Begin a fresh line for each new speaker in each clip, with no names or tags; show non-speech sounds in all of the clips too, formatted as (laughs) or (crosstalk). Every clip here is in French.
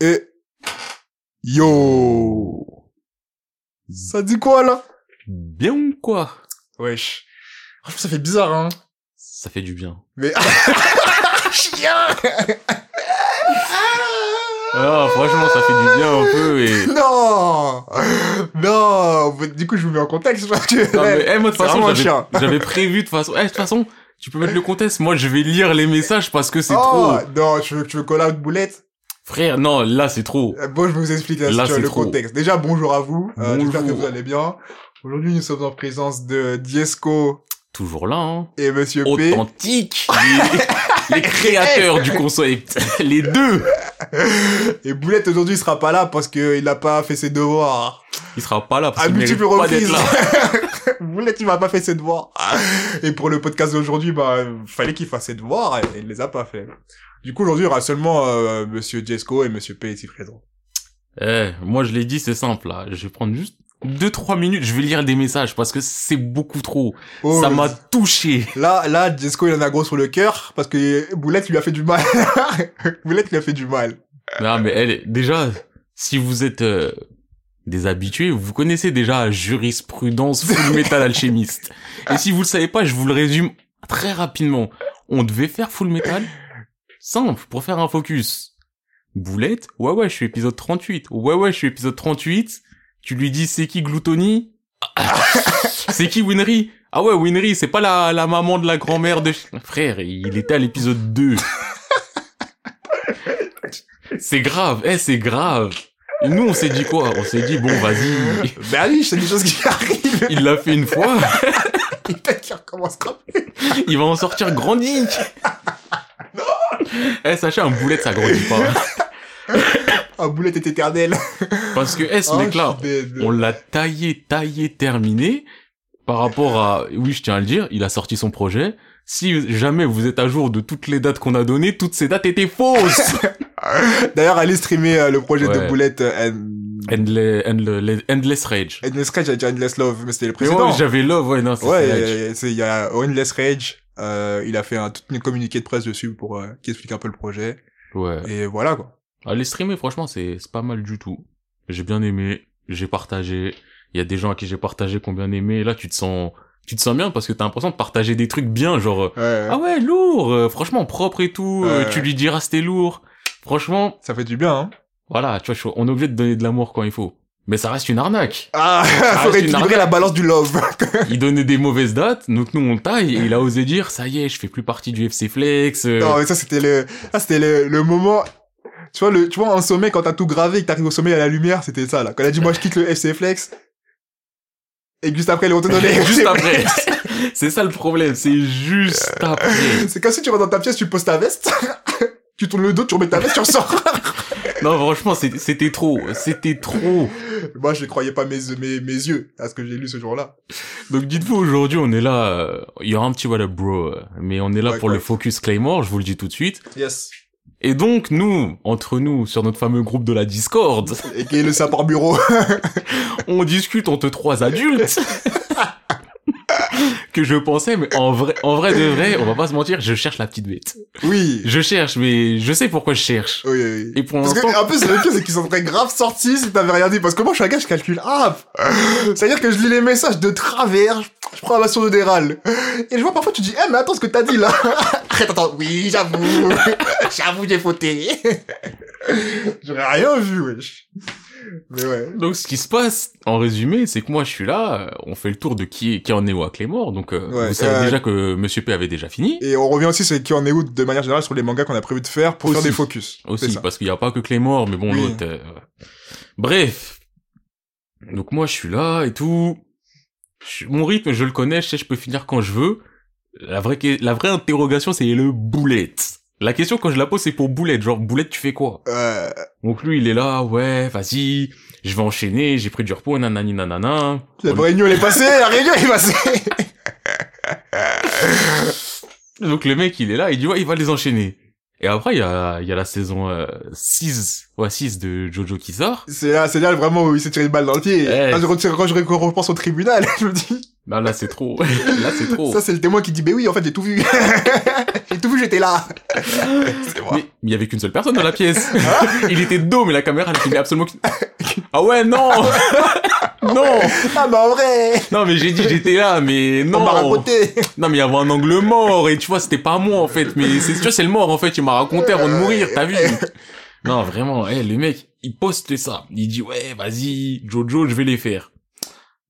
Et yo, ça dit quoi là?
Bien ou quoi?
Wesh, franchement ça fait bizarre hein.
Ça fait du bien.
Mais (laughs) chien.
Ah, franchement, ça fait du bien un peu et... (laughs)
Non, non. Du coup je vous mets en contexte parce que
Non, mais, eh, moi, de toute façon, j'avais prévu, de toute façon... Eh, de toute façon, tu peux mettre le contexte. Moi, je vais lire les messages parce que c'est
oh,
trop.
non, tu veux, tu veux call out boulette?
Frère, non, là, c'est trop.
Euh, Bon, je vais vous explique la
Là,
situation,
c'est
le
trop.
contexte. Déjà, bonjour à vous. Euh. J'espère que vous allez bien. Aujourd'hui, nous sommes en présence de Diesco
Toujours là, hein.
et Monsieur P.
Authentique. Les, (laughs) les créateurs du concept. (laughs) Les deux.
Et Boulette aujourd'hui il sera pas là parce que il a pas fait ses devoirs.
Il sera pas là parce qu'il
multiples
pas d'être là. (laughs)
Boulette il m'a pas fait ses devoirs. (laughs) Et pour le podcast d'aujourd'hui, bah fallait qu'il fasse ses devoirs et il les a pas fait. Du coup aujourd'hui il y aura seulement euh, Monsieur Jesco et Monsieur P ici présents.
Eh, moi, je l'ai dit, c'est simple, là. Je vais prendre juste deux, trois minutes. Je vais lire des messages parce que c'est beaucoup trop.
Oh,
Ça m'a touché.
Là, là, Jesco il en a gros sur le cœur parce que Boulette lui a fait du mal. (laughs) Boulette lui a fait du mal.
Non, mais elle, déjà, si vous êtes euh, des habitués, vous connaissez déjà jurisprudence full metal alchimiste. Et si vous le savez pas, je vous le résume très rapidement. On devait faire full metal simple pour faire un focus. Boulette, ouais ouais, je suis épisode 38. Ouais ouais, je suis épisode 38. Tu lui dis c'est qui Gluttony? (laughs) C'est qui Winry? Ah ouais, Winry, c'est pas la, la maman de la grand-mère de... Frère, il était à l'épisode 2. (laughs) C'est grave, eh, c'est grave. Et nous, on s'est dit quoi? On s'est dit, bon, vas-y. (laughs)
Ben oui, c'est des choses qui (laughs) arrivent.
Il l'a fait une fois, (laughs)
Peut-être qu'il recommencera.
il va en sortir grandi. Eh, sachez, un boulet, ça grandit pas.
Ah, Boulette est éternelle.
Parce que, eh, ce
Oh,
mec-là, on l'a taillé, taillé, terminé. Par rapport à, oui, je tiens à le dire, il a sorti son projet. Si jamais vous êtes à jour de toutes les dates qu'on a données, toutes ces dates étaient fausses. (laughs)
D'ailleurs, allez streamer euh, le projet de. Boulette euh, and...
Endless, Endless, Endless Rage.
Endless Rage, j'allais dire Endless Love, mais c'était le précédent.
j'avais Love, ouais, non, c'est
Ouais, il y a Endless Rage, euh, il a fait un tout un communiqué de presse dessus pour euh, qui explique un peu le projet.
Ouais.
Et voilà quoi.
Allez streamer, franchement, c'est c'est pas mal du tout. J'ai bien aimé, j'ai partagé. Il y a des gens à qui j'ai partagé qui ont bien aimé. Et là, tu te sens, tu te sens bien parce que t'as l'impression de partager des trucs bien, genre
Ouais,
ah ouais lourd, euh, franchement propre et tout. euh, tu lui diras c'était lourd. Franchement,
ça fait du bien. Hein.
voilà, tu vois, on est obligé de donner de l'amour quand il faut. Mais ça reste une arnaque.
Ah, (laughs) faut rééquilibrer la balance du love. (laughs)
Il donnait des mauvaises dates, donc nous on taille et il a osé dire ça y est, je fais plus partie du FC Flex. euh,
non, mais ça c'était le, ça c'était le, le moment. Tu vois le, tu vois en sommet quand t'as tout gravé et que t'arrives au sommet à la lumière, c'était ça là. Quand elle a dit moi je quitte le FC Flex. Et juste après, elle est retournée dans les
juste après. (laughs) c'est ça le problème, c'est juste après.
C'est comme si tu rentres dans ta pièce, tu poses ta veste, tu tournes le dos, tu remets ta veste, tu ressors. (laughs)
Non, franchement, c'était trop, c'était trop.
Moi, je ne croyais pas mes, mes, mes yeux à ce que j'ai lu ce jour-là.
Donc dites-vous, aujourd'hui, on est là, euh, il y aura un petit voilà bro, euh, mais on est là
Ouais,
pour
ouais.
le focus Claymore, je vous le dis tout de suite.
Yes.
Et donc, nous, entre nous, sur notre fameux groupe de la Discord,
Et qui est le sapeur bureau. (laughs)
on discute entre trois adultes. (laughs) que je pensais, mais en vrai, en vrai de vrai, on va pas se mentir, je cherche la petite bête.
oui.
Je cherche, mais je sais pourquoi je cherche.
Oui, oui.
Et pour
Parce que,
l'instant,
en plus, le pire, c'est qu'ils sont très grave sortis si t'avais rien dit. Parce que moi, je suis un gars, je calcule. Ah! C'est-à-dire que je lis les messages de travers, je prends la version de Déral. Et je vois parfois, tu dis, eh, mais attends, ce que t'as dit, là. (laughs) Arrête, attends, oui, j'avoue. (laughs) j'avoue, j'ai fauté. (laughs) J'aurais rien vu, wesh. Mais ouais.
Donc ce qui se passe, en résumé, c'est que moi je suis là, euh, on fait le tour de qui, est- qui en est où à Clémore, donc euh,
Ouais,
vous savez
euh,
déjà que Monsieur P avait déjà fini,
Et on revient aussi sur qui en est où de manière générale sur les mangas qu'on a prévu de faire pour faire
Aussi.
des focus.
Aussi,
ça.
parce qu'il n'y a pas que Clémore, mais bon
Oui.
l'autre... euh, Bref, donc moi je suis là et tout, Je- mon rythme je le connais, je sais je peux finir quand je veux, la vraie, la vraie interrogation c'est le boulette. La question quand je la pose c'est pour boulette, genre boulette tu fais quoi?
Euh,
Donc lui il est là, ouais vas-y, je vais enchaîner, j'ai pris du repos, nanani nanana.
la réunion, elle est passée, la réunion, elle est passée. (laughs)
Donc le mec, il est là, il dit ouais, il va les enchaîner. Et après, il y a, il y a la saison euh, 6, ouais, 6 de Jojo qui sort.
C'est là, c'est là vraiment où il s'est tiré une balle dans le pied. Quand, je, quand je repense au tribunal, (laughs) je me dis,
Non, là, c'est trop. (laughs) là, c'est trop.
Ça, c'est le témoin qui dit, mais oui, en fait, j'ai tout vu. (laughs) j'ai tout vu, j'étais là. (laughs) c'est moi.
Mais il y avait qu'une seule personne dans la pièce. il était de dos, mais la caméra, elle filmait absolument... Ah ouais, non Non
Ah, bah, en vrai.
Non, mais j'ai dit j'étais là, mais
On m'a
non
raconté.
Non, mais il y avait un angle mort, et tu vois, c'était pas moi, en fait. Mais c'est, tu vois, c'est le mort, en fait. Il m'a raconté avant de mourir, t'as vu? Non, vraiment, eh, le mec, il poste ça. Il dit, ouais, vas-y, Jojo, je vais les faire.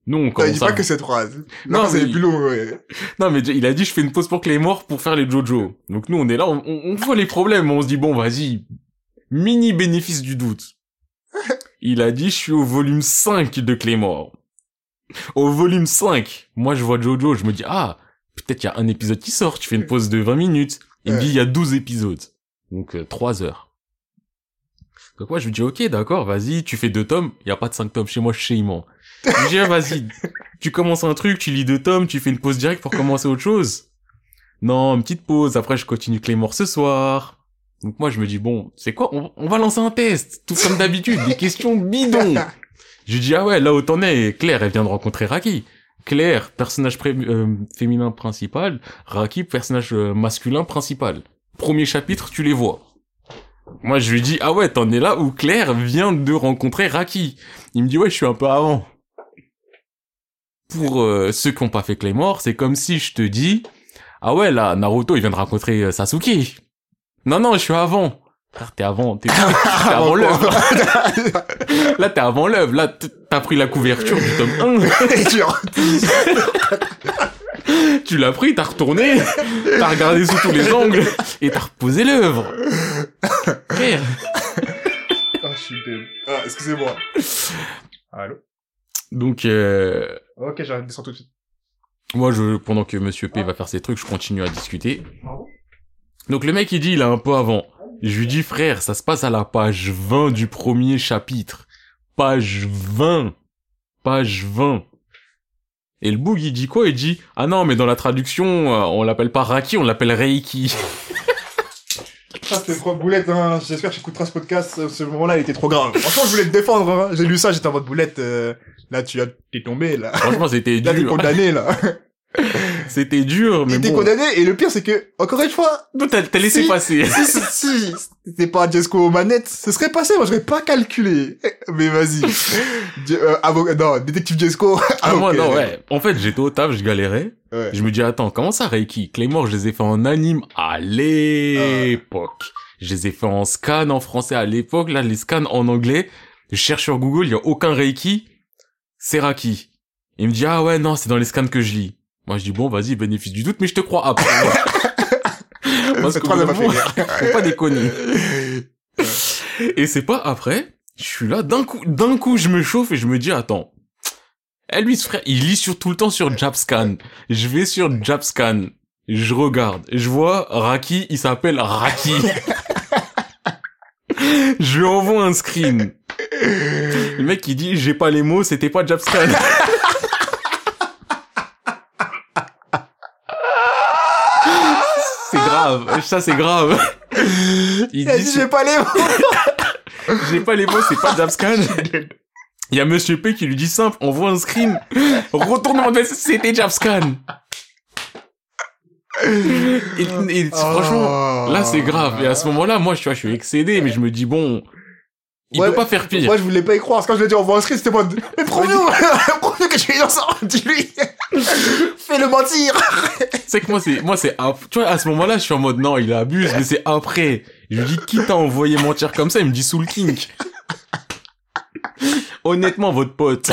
Non, on
Il
commence
dit
à...
pas que cette phrase.
Non,
Non, c'est plus long, ouais.
Non, mais il a dit, je fais une pause pour Claymore pour faire les Jojo. Donc nous, on est là, on, on, on voit les problèmes. On se dit, bon, vas-y, mini bénéfice du doute. (laughs) Il a dit, je suis au volume 5 de Claymore. Au volume 5, moi, je vois Jojo, je me dis, ah, peut-être il y a un épisode qui sort, tu fais une pause de 20 minutes. Il me dit, il y a 12 épisodes. Donc, euh, 3 heures. Donc moi, je lui dis, ok, d'accord, vas-y, tu fais deux tomes. Il y a pas de 5 tomes chez moi, chez Iman. Je lui dis, ah, vas-y, (laughs) tu commences un truc, tu lis deux tomes, tu fais une pause directe pour commencer autre chose. Non, une petite pause, après je continue Claymore ce soir. Donc moi je me dis, bon, c'est quoi on, on va lancer un test, tout comme d'habitude, des questions bidons. Je lui dis, ah ouais, là où t'en es, Claire, elle vient de rencontrer Raki. Claire, personnage pré- euh, féminin principal, Raki, personnage euh, masculin principal. Premier chapitre, tu les vois. Moi je lui dis, ah ouais, t'en es là où Claire vient de rencontrer Raki. Il me dit, ouais, je suis un peu avant pour euh, ceux qui ont pas fait Claymore, c'est comme si je te dis ah ouais là Naruto il vient de rencontrer euh, Sasuke. Non non, je suis avant. Frère, t'es avant, t'es (laughs) avant l'œuvre. (laughs) Là t'es avant l'œuvre. Là t'as pris la couverture du tome 1. (laughs)
Tu
l'as pris, t'as retourné, t'as regardé sous tous les (laughs) angles et t'as reposé l'œuvre. Frère.
Ah, je suis Ah, excusez-moi. Allô?
Donc euh,
Ok, j'arrête de descendre tout de suite.
moi je pendant que Monsieur P va faire ses trucs, je continue à discuter. Donc le mec il dit il est un peu avant. Je lui dis frère, ça se passe à la page 20 du premier chapitre. Page 20. Page 20. Et le boug il dit quoi? Il dit ah non mais dans la traduction euh, on l'appelle pas Raki, on l'appelle Reiki.
Ça, c'était trop boulette, hein. J'espère que tu écouteras ce podcast. euh, Ce moment-là, il était trop grave. Franchement, je voulais te défendre, hein. J'ai lu ça, j'étais en mode boulette, euh, Là, tu as, t'es tombé, là.
Franchement c'était
Là, t'es
dur.
condamné, là. (laughs) (laughs)
C'était dur mais
T'es
bon.
condamné, et le pire, c'est que, encore une fois,
T'as t'as laissé
Si.
passer. (laughs)
si, si, si c'était pas Jesco aux manettes, ce serait passé, moi, j'aurais pas calculé. Mais vas-y. (laughs) Euh, avocat, non, détective Jesco.
Ah, moi
ok.
non ouais. En fait j'étais au taf, je galérais.
Ouais.
Je me dis, attends, comment ça, Reiki? Claymore, je les ai fait en anime à l'époque. Je les ai fait en scan en français à l'époque. Là, les scans en anglais. Je cherche sur Google, il y a aucun Reiki. C'est Raki. Il me dit, ah ouais, non, c'est dans les scans que je lis. Moi, je dis, bon, vas-y, bénéfice du doute, mais je te crois après. (laughs) Parce que faut pas déconner. Et c'est pas après, je suis là, d'un coup, d'un coup, je me chauffe et je me dis, attends. Eh, lui, ce frère, il lit sur tout le temps sur Jabscan. Je vais sur Jabscan. Je regarde. Je vois Raki, il s'appelle Raki. (laughs) je lui envoie un screen. Le mec, il dit, j'ai pas les mots, c'était pas Jabscan. (laughs) grave. Ça, c'est grave. (laughs) Il dit,
dit, j'ai pas les mots. (laughs)
j'ai pas les mots, c'est pas Jabscan. Il y a Monsieur P qui lui dit simple, envoie un screen, retourne en c'était Jabscan. Et, et franchement, là c'est grave. Et à ce moment-là, moi je suis excédé, mais je me dis bon, il
Ouais,
peut pas faire pire.
Moi, je voulais pas y croire. Parce que quand je lui ai dit, on voit un script, c'était pas, mais prouve-nous! prouve-nous (laughs) que tu es innocent! Dis-lui! (laughs) Fais-le mentir! (laughs)
C'est que moi c'est, moi c'est, tu vois, à ce moment-là, je suis en mode non, il abuse, mais c'est après. Je lui dis qui t'a envoyé mentir comme ça, il me dit Soul King. Honnêtement, votre pote.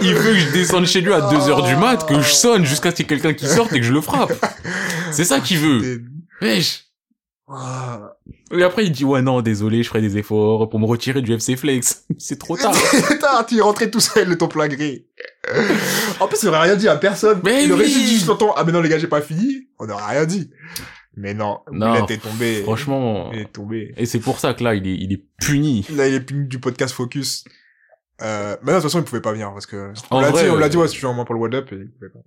Il veut que je descende chez lui à 2 heures du mat, que je sonne jusqu'à ce qu'il y ait quelqu'un qui sorte et que je le frappe. C'est ça qu'il veut. Wesh. Et après, il dit, ouais, non, désolé, je ferai des efforts pour me retirer du FC Flex. (laughs) C'est trop tard. (laughs)
Putain, tu es rentré tout seul de ton plein gré. (laughs) En plus, il aurait rien dit à personne.
Mais
il aurait
oui.
juste t'entends, ah, mais non, les gars, j'ai pas fini. On aurait rien dit. Mais non,
Non,
Boulette est tombé.
Franchement.
Il est tombé.
Et c'est pour ça que là, il est, il est puni.
Là, il est puni du podcast Focus. Euh, mais non, de toute façon, il pouvait pas venir parce que, on l'a dit, on l'a
euh,
dit, ouais, tu veux un moins pour le What Up, et il pouvait pas.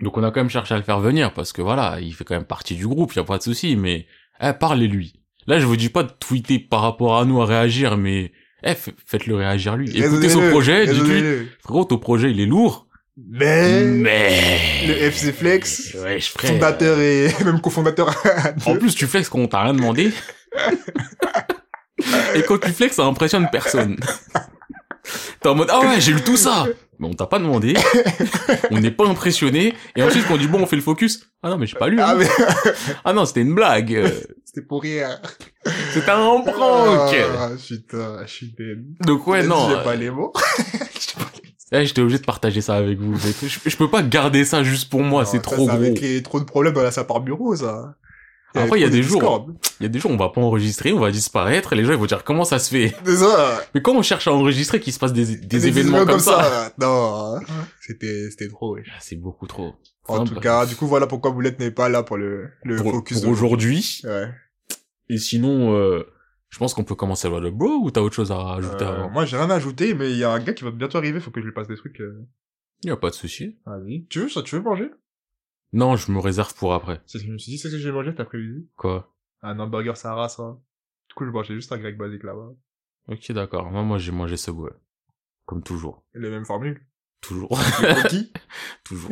Donc on a quand même cherché à le faire venir parce que voilà, il fait quand même partie du groupe, y a pas de souci, mais eh, parlez-lui. Là, je vous dis pas de tweeter par rapport à nous à réagir, mais eh, f- faites-le réagir lui. Écoutez son projet, dites-lui, frérot, ton projet il est lourd,
Mais,
Mais...
le FC Flex,
Ouais, je ferais...
fondateur et (laughs) même cofondateur.
En plus, tu flexes quand on t'a rien demandé. Et quand tu flexes, ça impressionne personne. T'es en mode, ah ouais, j'ai lu tout ça. Mais on t'a pas demandé. On n'est pas impressionné. Et ensuite, quand on dit, bon, on fait le focus. Ah non, mais j'ai pas lu.
ah,
hein.
mais
Ah non, c'était une blague.
C'était pour rire.
C'était un prank.
Ah, putain, je suis dead.
Donc ouais, non.
J'ai
euh,
pas les mots. (laughs)
là, j'étais obligé de partager ça avec vous. Je, je peux pas garder ça juste pour moi, c'est
ça,
trop
ça
gros.
créé trop de problèmes dans la sapeur bureau, ça.
Après, il y a des jours-. Il y a des jours, on va pas enregistrer, on va disparaître, et les gens, ils vont dire, comment ça se fait? (laughs)
Ça.
Mais quand on cherche à enregistrer, qu'il se passe des, des, événements comme, ça.
Non, c'était, c'était trop.
Ah, C'est beaucoup trop.
En tout cas, du coup, voilà pourquoi Boulette n'est pas là pour le, le
pour,
focus
pour aujourd'hui.
Ouais.
Et sinon, euh, je pense qu'on peut commencer à le bro ou t'as autre chose à ajouter
Euh,
avant?
moi, j'ai rien à ajouter, mais il y a un gars qui va bientôt arriver, faut que je lui passe des trucs. Euh...
Il y a pas de souci.
Vas-y. Tu veux ça, tu veux manger?
Non, je me réserve pour après.
C'est ce que je me suis dit, c'est ce que j'ai mangé cet après-midi.
Quoi?
Un hamburger Sahara, ça. Du coup, je mangeais juste un grec basique là-bas.
Ok, d'accord. Moi, moi, j'ai mangé Subway. Comme toujours.
Et les mêmes formules.
Toujours.
Cookies. (laughs)
toujours.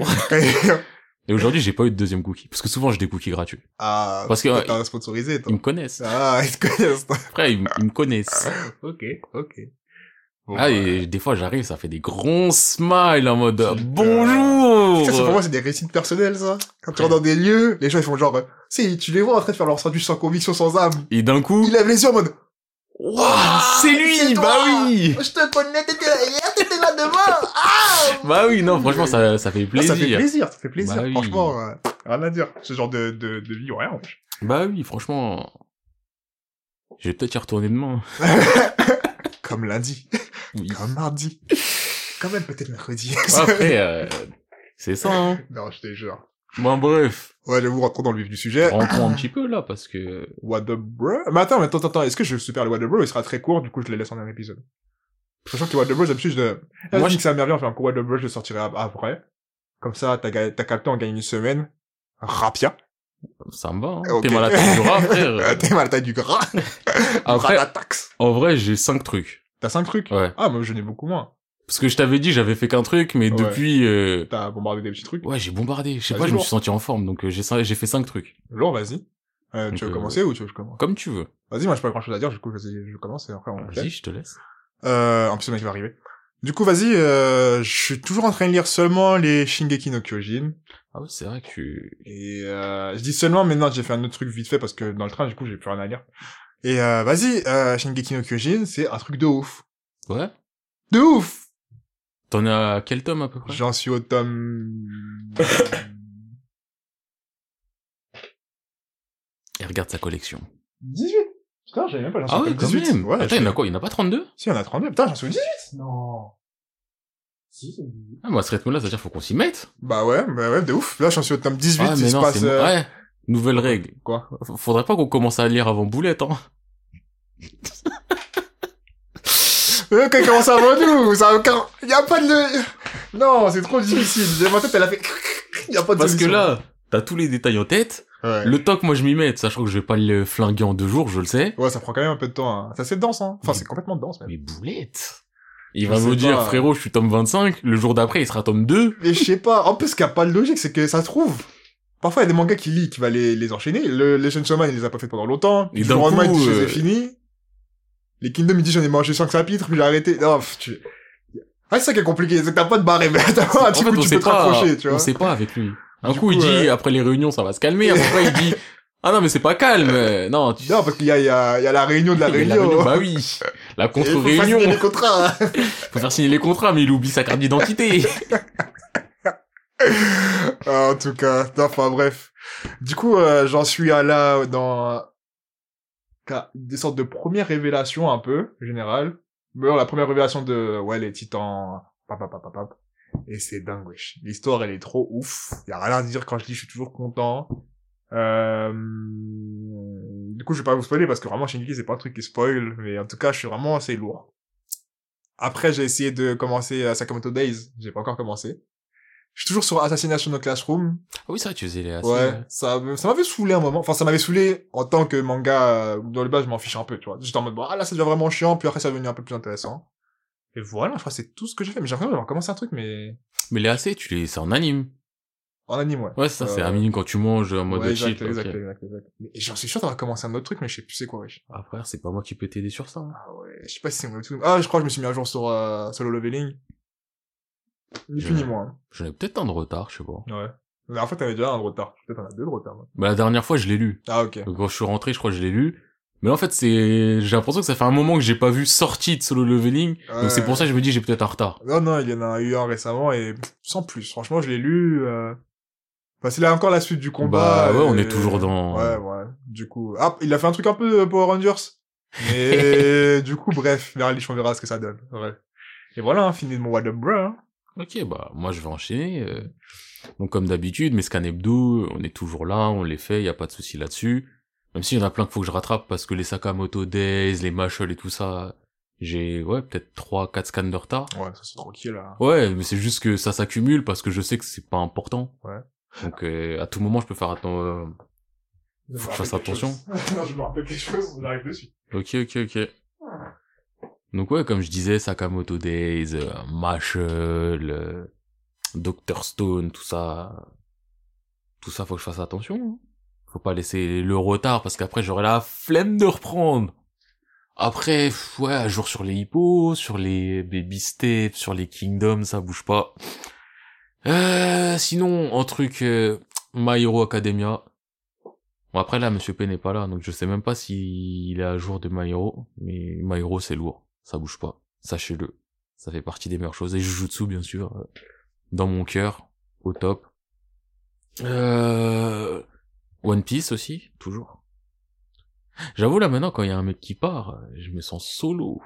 Et aujourd'hui, j'ai pas eu de deuxième cookie. Parce que souvent, j'ai des cookies gratuits.
ah,
Parce que,
t'as sponsorisé, toi.
Ils me connaissent.
Ah, ils te connaissent.
Après, ils, me connaissent. (laughs)
Ok, ok. Bon,
Ah,
bah,
et des fois, j'arrive, ça fait des grands smiles en mode bonjour.
Ça, c'est pour moi, c'est des récits personnels, ça. Quand tu rentres dans des lieux, les gens, ils font genre, euh, si, tu les vois en train de faire leur sandwich sans conviction, sans âme.
Et d'un coup,
Ils lèvent les yeux en mode,
Waouh, c'est lui, bah oui.
je te connais, t'étais là hier, t'étais là demain. Ah! (laughs)
Bah oui, non, franchement, ça, ça fait
Ah,
plaisir.
ça fait plaisir, ça fait plaisir.
Bah oui.
Franchement, euh, rien à dire. Ce genre de, de, de vie, rien.
Bah oui, franchement. Je vais peut-être y retourner demain. (laughs)
Comme lundi.
Oui.
Comme mardi. Quand même, peut-être mercredi.
Après, euh, c'est ça, hein.
non, je te jure.
Bon, bref.
Ouais, je vous rentrons dans le vif du sujet.
Rentrons un petit peu, là, parce que...
What the bro? Mais attends, mais attends, attends, attends. Est-ce que je super le What the bro? Il sera très court, du coup, je le laisse en un épisode. Sachant que What the bro, d'habitude, je... Moi, je dis
je-
que ça fait un court What the bro, je le sortirai ap- après. Comme ça, t'as, ga- t'as capté, on gagne une semaine. Rapia.
Ça me va, hein.
Ok.
T'es mal à tête du rat, (laughs) frère.
T'es mal à taille du gras. (laughs)
Après,
taxe.
en vrai, j'ai cinq trucs.
T'as cinq trucs?
Ouais.
Ah, moi, j'en ai beaucoup moins.
Parce que je t'avais dit, j'avais fait qu'un truc, mais
Ouais.
depuis... euh,
T'as bombardé des petits trucs?
Ouais, j'ai bombardé. Je sais pas, je me suis senti en forme, donc euh, j'ai j'ai fait cinq trucs.
Lourd, vas-y. Euh, tu veux
euh,
commencer ou tu veux que je commence?
Comme tu veux.
Vas-y, moi, j'ai pas grand chose à dire, du coup, vas-y, je commence et après, on
Vas-y, je te laisse.
Euh, en plus, le mec va arriver. Du coup, vas-y, euh, je suis toujours en train de lire seulement les Shingeki no Kyojin.
Ah oui, c'est vrai que tu...
Et, euh, je dis seulement, mais non, j'ai fait un autre truc vite fait parce que dans le train, du coup, j'ai plus rien à lire. Et, euh, vas-y, euh, Shingeki no Kyojin, c'est un truc de ouf.
Ouais
De ouf!
T'en as quel tome, à peu près?
J'en suis au tome...
Et regarde sa collection.
18! Putain, j'avais même pas, j'en
Ah ouais,
tome
quand
18.
même
Ouais,
Attends, il y en a quoi Il y en a pas 32
Si, il y en a 32. Putain, j'en suis au 18! Non. Si, c'est 18.
Ah, moi, à ce rythme-là, ça veut dire faut qu'on s'y mette.
Bah ouais, bah ouais, de ouf. Là, j'en suis au tome 18,
ah,
il
mais
se
non,
passe...
c'est...
euh,
Ouais, nouvelle règle.
Quoi?
F- Faudrait pas qu'on commence à lire avant Boulette, hein.
Euh, quand il commence avant nous, ça a aucun... Y a pas de... Non, c'est trop difficile. Ma tête, elle a fait... (laughs) Y a pas de
Parce que
solution.
là, t'as tous les détails en tête.
Ouais.
Le temps que moi je m'y mette, sachant que je vais pas le flinguer en deux jours, je le sais.
Ouais, ça prend quand même un peu de temps. Hein. Ça, c'est dense, hein. Enfin, c'est complètement dense, même.
Mais Boulette Il va nous dire,
pas.
frérot, je suis tome 25, le jour d'après, il sera tome 2.
Mais je sais pas. En plus, ce qui a pas de logique, c'est que ça se trouve. Parfois, il y a des mangas qui lit, qui va les, les enchaîner. Le, les Chainsaw Man, il les a pas fait pendant longtemps.
Et
du
d'un
lendemain, il
coup,
dit,
euh,
finis. Les Kingdom, il dit, j'en ai mangé 5 chapitres, puis j'ai arrêté. Non, pff, tu... Ah, c'est ça qui est compliqué. C'est que t'as pas de barré, mais (laughs) t'as pas un
En
petit
fait,
coup,
on
tu peux te
pas,
rapprocher, tu
on
vois.
sait pas avec lui. Un
Du
coup,
coup,
il dit,
ouais.
après les réunions, ça va se calmer. Après, il dit, ah non, mais c'est pas calme. euh, Non, tu
Non, parce qu'il y a, il y a, il y a la réunion de la (laughs) réunion.
Bah oui. La
Et il faut faire
contre-réunion.
signer les contrats. hein. (laughs)
Faut faire signer les contrats, mais il oublie sa carte d'identité. (laughs)
Ah, en tout cas, enfin bref. Du coup, euh, j'en suis à là dans des sortes de premières révélations un peu générales. Mais bon, la première révélation de ouais les titans, pap, pap, pap. Et c'est dingue wesh. L'histoire elle est trop ouf. Y a rien à dire quand je dis je suis toujours content. Euh... Du coup, je vais pas vous spoiler parce que vraiment Shingeki c'est pas un truc qui spoil, mais en tout cas, je suis vraiment assez lourd. Après, j'ai essayé de commencer euh, Sakamoto Days, j'ai pas encore commencé. Je suis toujours sur Assassination no Classroom.
Ah oui, c'est vrai, tu faisais les
Ouais, ça, ça m'avait saoulé un moment. Enfin, ça m'avait saoulé en tant que manga, euh, dans le bas, je m'en fiche un peu, tu vois. J'étais en mode, bon, ah là, c'est déjà vraiment chiant, puis après, ça devenu un peu plus intéressant. Et voilà, je crois que c'est tout ce que j'ai fait. Mais j'ai l'impression d'avoir commencé un truc, mais
Mais les AC, tu les, c'est en anime.
en anime, ouais.
Ouais, ça, c'est
Euh,
anime quand tu manges en mode
ouais,
cheat.
exact, exact, exact, exact. Et j'en suis sûr d'avoir commencé un autre truc, mais je sais plus c'est quoi, wesh.
Ah, frère, c'est pas moi qui peux t'aider sur ça. hein.
Ah ouais, je sais pas si c'est mon tout. Ah, je crois que je me suis mis à jour sur euh, solo leveling. Ni plus ni moins.
J'en ai peut-être un de retard, je sais pas.
Ouais. Mais en fait, t'avais déjà un de retard. Peut-être t'en as deux de retard. moi.
Bah, la dernière fois, je l'ai lu.
Ah, ok.
Donc, quand je suis rentré, je crois que je l'ai lu. Mais en fait, c'est, j'ai l'impression que ça fait un moment que j'ai pas vu sortie de solo leveling. Donc c'est pour ça que je me dis j'ai peut-être un retard.
Non, non, il y en a eu un récemment et sans plus. Franchement, je l'ai lu. Euh... Enfin, c'est là encore la suite du combat.
Bah, ouais, on est toujours dans-
Ouais, ouais. Du coup, ah, il a fait un truc un peu euh, Power Rangers. Mais (laughs) du coup, bref, on verra ce que ça donne. Ouais. Et voilà, hein, fini de mon What Up Bro. Hein.
Ok, bah moi je vais enchaîner. euh. Donc comme d'habitude, mes scans hebdo, on est toujours là, on les fait, y a pas de souci là-dessus. Même s'il y en a plein qu'il faut que je rattrape parce que les Sakamoto Days, les Mashal et tout ça, j'ai ouais peut-être trois, quatre scans de retard.
Ouais, ça c'est tranquille. Là.
Ouais, mais c'est juste que ça s'accumule parce que je sais que c'est pas important.
Ouais.
Donc euh, à tout moment je peux faire attention.
Me
Faut que je fasse attention. (laughs)
non, je me rappelle quelque chose, on arrive dessus.
Ok, ok, ok. Donc ouais, comme je disais, Sakamoto Days, euh, Mashal, euh, Dr Stone, tout ça, tout ça, faut que je fasse attention. hein. Faut pas laisser le retard parce qu'après j'aurai la flemme de reprendre. Après, ouais, à jour sur les hippos, sur les baby steps, sur les kingdoms, ça bouge pas. Euh, sinon, en truc, euh, My Hero Academia. Bon, après là, Monsieur P n'est pas là, donc je sais même pas s'il est à jour de My Hero, mais My Hero c'est lourd, ça bouge pas, sachez-le. Ça fait partie des meilleures choses. Et Jujutsu, bien sûr, dans mon cœur, au top. Euh... One Piece aussi, toujours. J'avoue là maintenant, quand il y a un mec qui part, je me sens solo.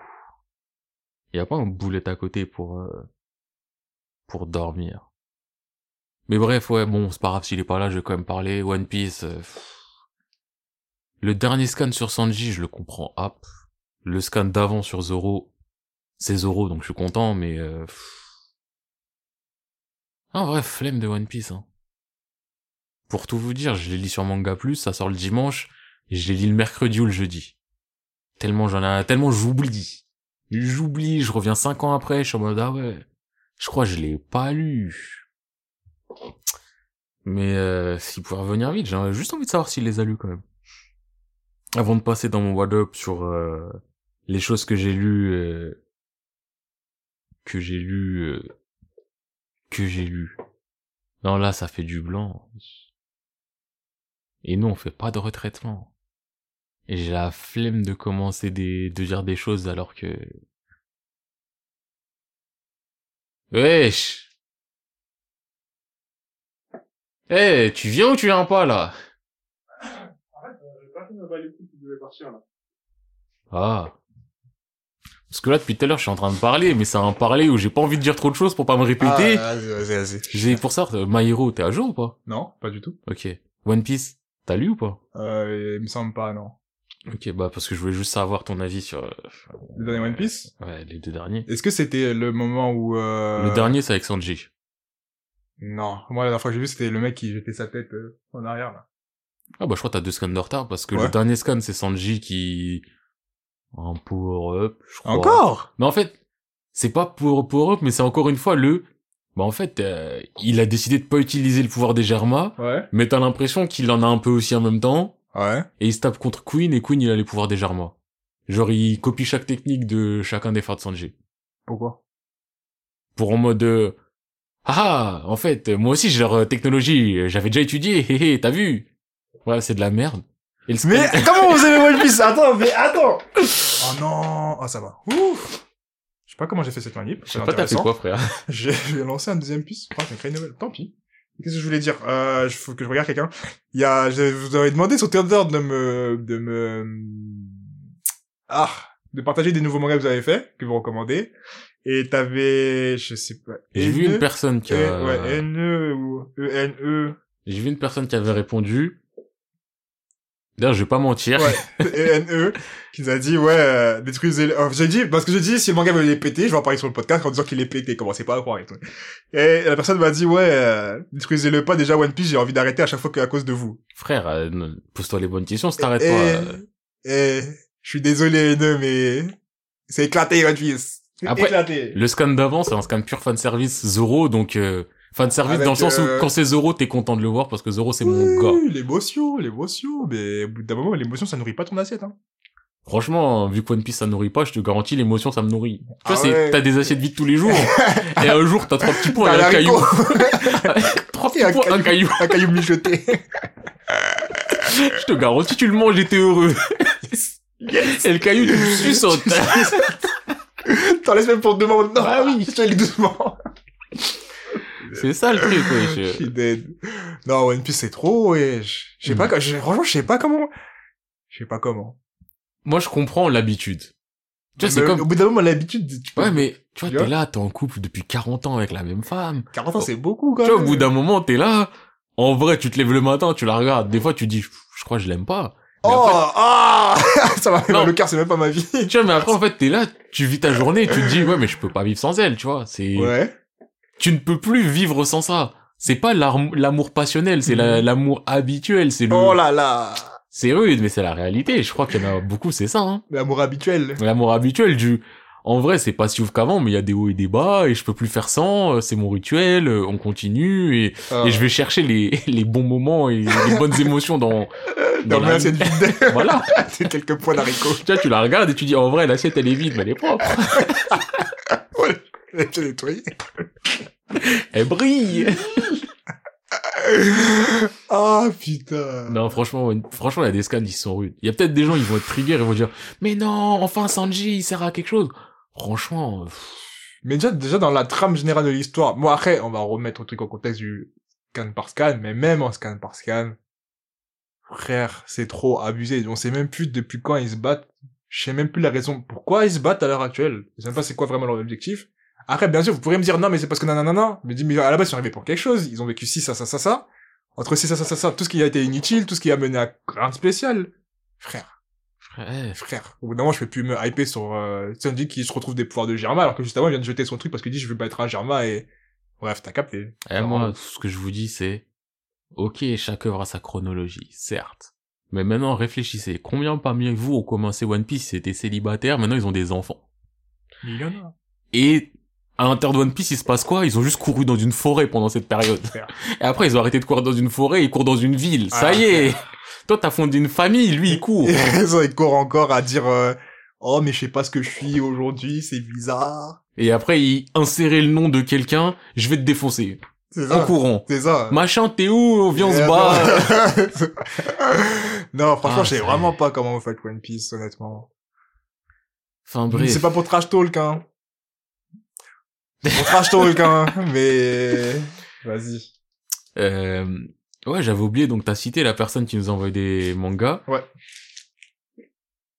Il y a pas un boulet à côté pour euh, pour dormir. Mais bref, ouais, bon, c'est pas grave s'il est pas là, je vais quand même parler. One Piece. euh. Le dernier scan sur Sanji, je le comprends hop. Le scan d'avant sur Zoro, c'est Zoro, donc je suis content, mais... Euh... Ah, en vrai, flemme de One Piece. Hein. Pour tout vous dire, je les lis sur Manga Plus, ça sort le dimanche, et je les lis le mercredi ou le jeudi. Tellement j'en ai... Tellement j'oublie. J'oublie, je reviens cinq ans après, je suis en mode, ah ouais, je crois que je l'ai pas lu. Mais euh, s'il pouvait revenir vite, j'ai juste envie de savoir s'il les a lus quand même. Avant de passer dans mon What Up sur euh, les choses que j'ai lues, euh, que j'ai lues, euh, que j'ai lues. Non, là, ça fait du blanc. Et nous, on fait pas de retraitement. Et j'ai la flemme de commencer des, de dire des choses alors que... Wesh Eh, tu viens ou tu viens pas, là?
Partir là.
Ah. Parce que là, depuis tout à l'heure, je suis en train de parler, mais c'est un parler où j'ai pas envie de dire trop de choses pour pas me répéter.
Ah, vas-y, vas-y, vas-y.
J'ai pour ça, euh, My Hero, t'es à jour ou pas?
Non, pas du tout.
Ok. One Piece, t'as lu ou pas?
Euh, il me semble pas, non.
Ok, bah parce que je voulais juste savoir ton avis sur euh,
Le dernier One Piece?
Ouais, les deux derniers.
Est-ce que c'était le moment où... Euh...
Le dernier, c'est avec Sanji.
Non, moi la dernière fois que j'ai vu, c'était le mec qui jetait sa tête euh, en arrière, là.
Ah bah je crois que t'as deux scans de retard parce que
Ouais.
le dernier scan, c'est Sanji qui... Un power-up, je crois.
Encore?
Mais en fait, c'est pas pour power-up, mais c'est encore une fois le... Bah en fait, euh, il a décidé de pas utiliser le pouvoir des Germa,
Ouais.
mais t'as l'impression qu'il en a un peu aussi en même temps,
Ouais.
et il se tape contre Queen, et Queen, il a les pouvoirs des Germa. Genre, il copie chaque technique de chacun des phares de Sanji.
Pourquoi?
Pour en mode... euh, Ah, en fait, moi aussi j'ai leur euh, technologie, j'avais déjà étudié, (laughs) hé hé, t'as vu? Ouais, c'est de la merde. Et le
Mais comment vous aimez (laughs) One Piece? Attends, mais attends Oh non Ah ça va. Ouf sais pas comment j'ai fait cette manip.
Je sais pas, t'as fait quoi, frère (laughs)
J'ai lancé un deuxième puce. Oh, j'ai créé une nouvelle. Tant pis. Qu'est-ce que je voulais dire? Euh, faut que je regarde quelqu'un. Il y a, je vous avais demandé sur Twitter de me, de me, ah, de partager des nouveaux mangas que vous avez fait, que vous recommandez. Et t'avais, je sais pas.
J'ai vu
NE,
une personne qui
E,
a...
ouais, NE ou ENE.
J'ai vu une personne qui avait répondu. D'ailleurs, je vais pas mentir.
Ouais, ENE, qui nous a dit, ouais, euh, détruisez le... oh, j'ai dit, parce que j'ai dit, si le manga veut les péter, je vais en parler sur le podcast en disant qu'il est pété, commencez pas à croire et tout. Et la personne m'a dit, ouais, euh, détruisez-le pas, déjà One Piece, j'ai envie d'arrêter à chaque fois que à cause de vous.
Frère, euh, pose-toi les bonnes questions, si t'arrêtes pas. euh.
et, je suis désolé, NE, mais c'est éclaté One Piece.
Après,
Éclaté.
Le scan d'avant, c'est un scan pur fan service Zoro, donc euh, fan service
Avec,
dans le sens
euh,
où quand c'est Zoro, t'es content de le voir parce que Zoro c'est mon gars.
L'émotion, l'émotion. Mais au bout d'un moment, l'émotion, ça nourrit pas ton assiette. Hein.
Franchement, vu que One Piece ça nourrit pas, je te garantis l'émotion ça me nourrit. Tu
Ah
vois, c'est
ouais.
t'as des assiettes vides tous les jours (laughs) et un jour t'as trois petits points et un caillou, (laughs) trois petits points, un caillou.
un caillou mijoté.
Je te garantis, tu le manges et t'es heureux. Et le caillou, tu le suçotes. (laughs)
T'en laisses même pour demain. Non,
Bah oui.
Je te doucement.
C'est ça le truc,
Je
wesh.
suis dead. Non, One Piece, c'est trop, ouais. Je sais pas, je- franchement, je sais pas comment. Je sais pas comment.
Moi, je comprends l'habitude. Tu vois, c'est comme...
Au bout d'un moment, l'habitude, tu peux-
Ouais, mais tu vois, t'es là, t'es en couple depuis 40 ans avec la même femme.
40 ans, c'est beaucoup, quand
Tu vois, au
même.
bout d'un moment, t'es là. En vrai, tu te lèves le matin, tu la regardes. Des fois, tu dis, je crois que je l'aime pas. Mais
Oh,
après-
ah! (laughs) ça m'a fait mal au cœur, c'est même pas ma vie.
Tu vois, mais après, en fait, t'es là, tu vis ta journée, tu te dis, ouais, mais je peux pas vivre sans elle, tu vois. C'est,
Ouais.
Tu ne peux plus vivre sans ça. C'est pas l'amour passionnel, c'est
Mhm.
l'amour habituel, c'est le,
Oh là là.
c'est rude, mais c'est la réalité. Je crois qu'il y en a beaucoup, c'est ça, hein.
L'amour habituel.
L'amour habituel du, en vrai, c'est pas si ouf qu'avant, mais il y a des hauts et des bas, et je peux plus faire sans, euh, c'est mon rituel, euh, on continue, et,
Ah.
et je vais chercher les, (laughs) les bons moments et les bonnes émotions dans, (laughs)
Dans
dans
le
la-
c'est vide. (laughs)
voilà.
c'est quelques points d'haricot.
Tu vois, tu la regardes et tu dis, en vrai, l'assiette, elle est vide, mais elle est propre.
J'ai nettoyé.
Elle brille. (laughs)
Ah, putain.
Non, franchement, franchement, il y a des scans qui sont rudes. Il y a peut-être des gens, ils vont être trigger et vont dire, mais non, enfin, Sanji, il sert à quelque chose. Franchement, pff,
Mais déjà, déjà, dans la trame générale de l'histoire, moi, après, on va remettre le truc en contexte du scan par scan, mais même en scan par scan, frère, c'est trop abusé. On sait même plus depuis quand ils se battent. Je sais même plus la raison pourquoi ils se battent à l'heure actuelle. Je sais même pas c'est quoi vraiment leur objectif. Après, bien sûr, vous pourriez me dire, non, mais c'est parce que nanana, mais dis, mais à la base, ils sont arrivés pour quelque chose. Ils ont vécu ci, ça, ça, ça, ça. Entre ci, ça, ça, ça, ça, tout ce qui a été inutile, tout ce qui a mené à rien de spécial. Frère,
frère,
frère. Au bout d'un moment, je peux plus me hyper sur euh, Sanji qui se retrouve des pouvoirs de Germa, alors que juste avant, il vient de jeter son truc parce qu'il dit, je veux pas être un Germa et... Bref, t'as capté.
Et moi, ce que je vous dis, c'est, ok, chaque œuvre a sa chronologie, certes. Mais maintenant, réfléchissez. Combien parmi vous ont commencé One Piece, ils étaient célibataires, maintenant ils ont des enfants?
Il y en a.
Et, à l'intérieur de One Piece, il se passe quoi? Ils ont juste couru dans une forêt pendant cette période. Et après, ils ont arrêté de courir dans une forêt, ils courent dans une ville. Ça
Ah,
y est Toi, t'as fondé une famille, lui, il court. (laughs)
Il court encore à dire, euh, oh, mais je sais pas ce que je suis aujourd'hui, c'est bizarre.
Et après, il insérait le nom de quelqu'un, je vais te défoncer.
C'est
En
ça.
courant.
C'est ça.
Machin, t'es où? Viens, on se bat. (laughs)
non, franchement,
Ah,
je sais vraiment pas comment vous faites One Piece, honnêtement.
Enfin, bref.
C'est pas pour trash talk, hein. C'est pour trash talk, (laughs) hein, mais... Vas-y.
Euh, ouais, j'avais oublié, donc t'as cité la personne qui nous a envoyé des mangas.
Ouais.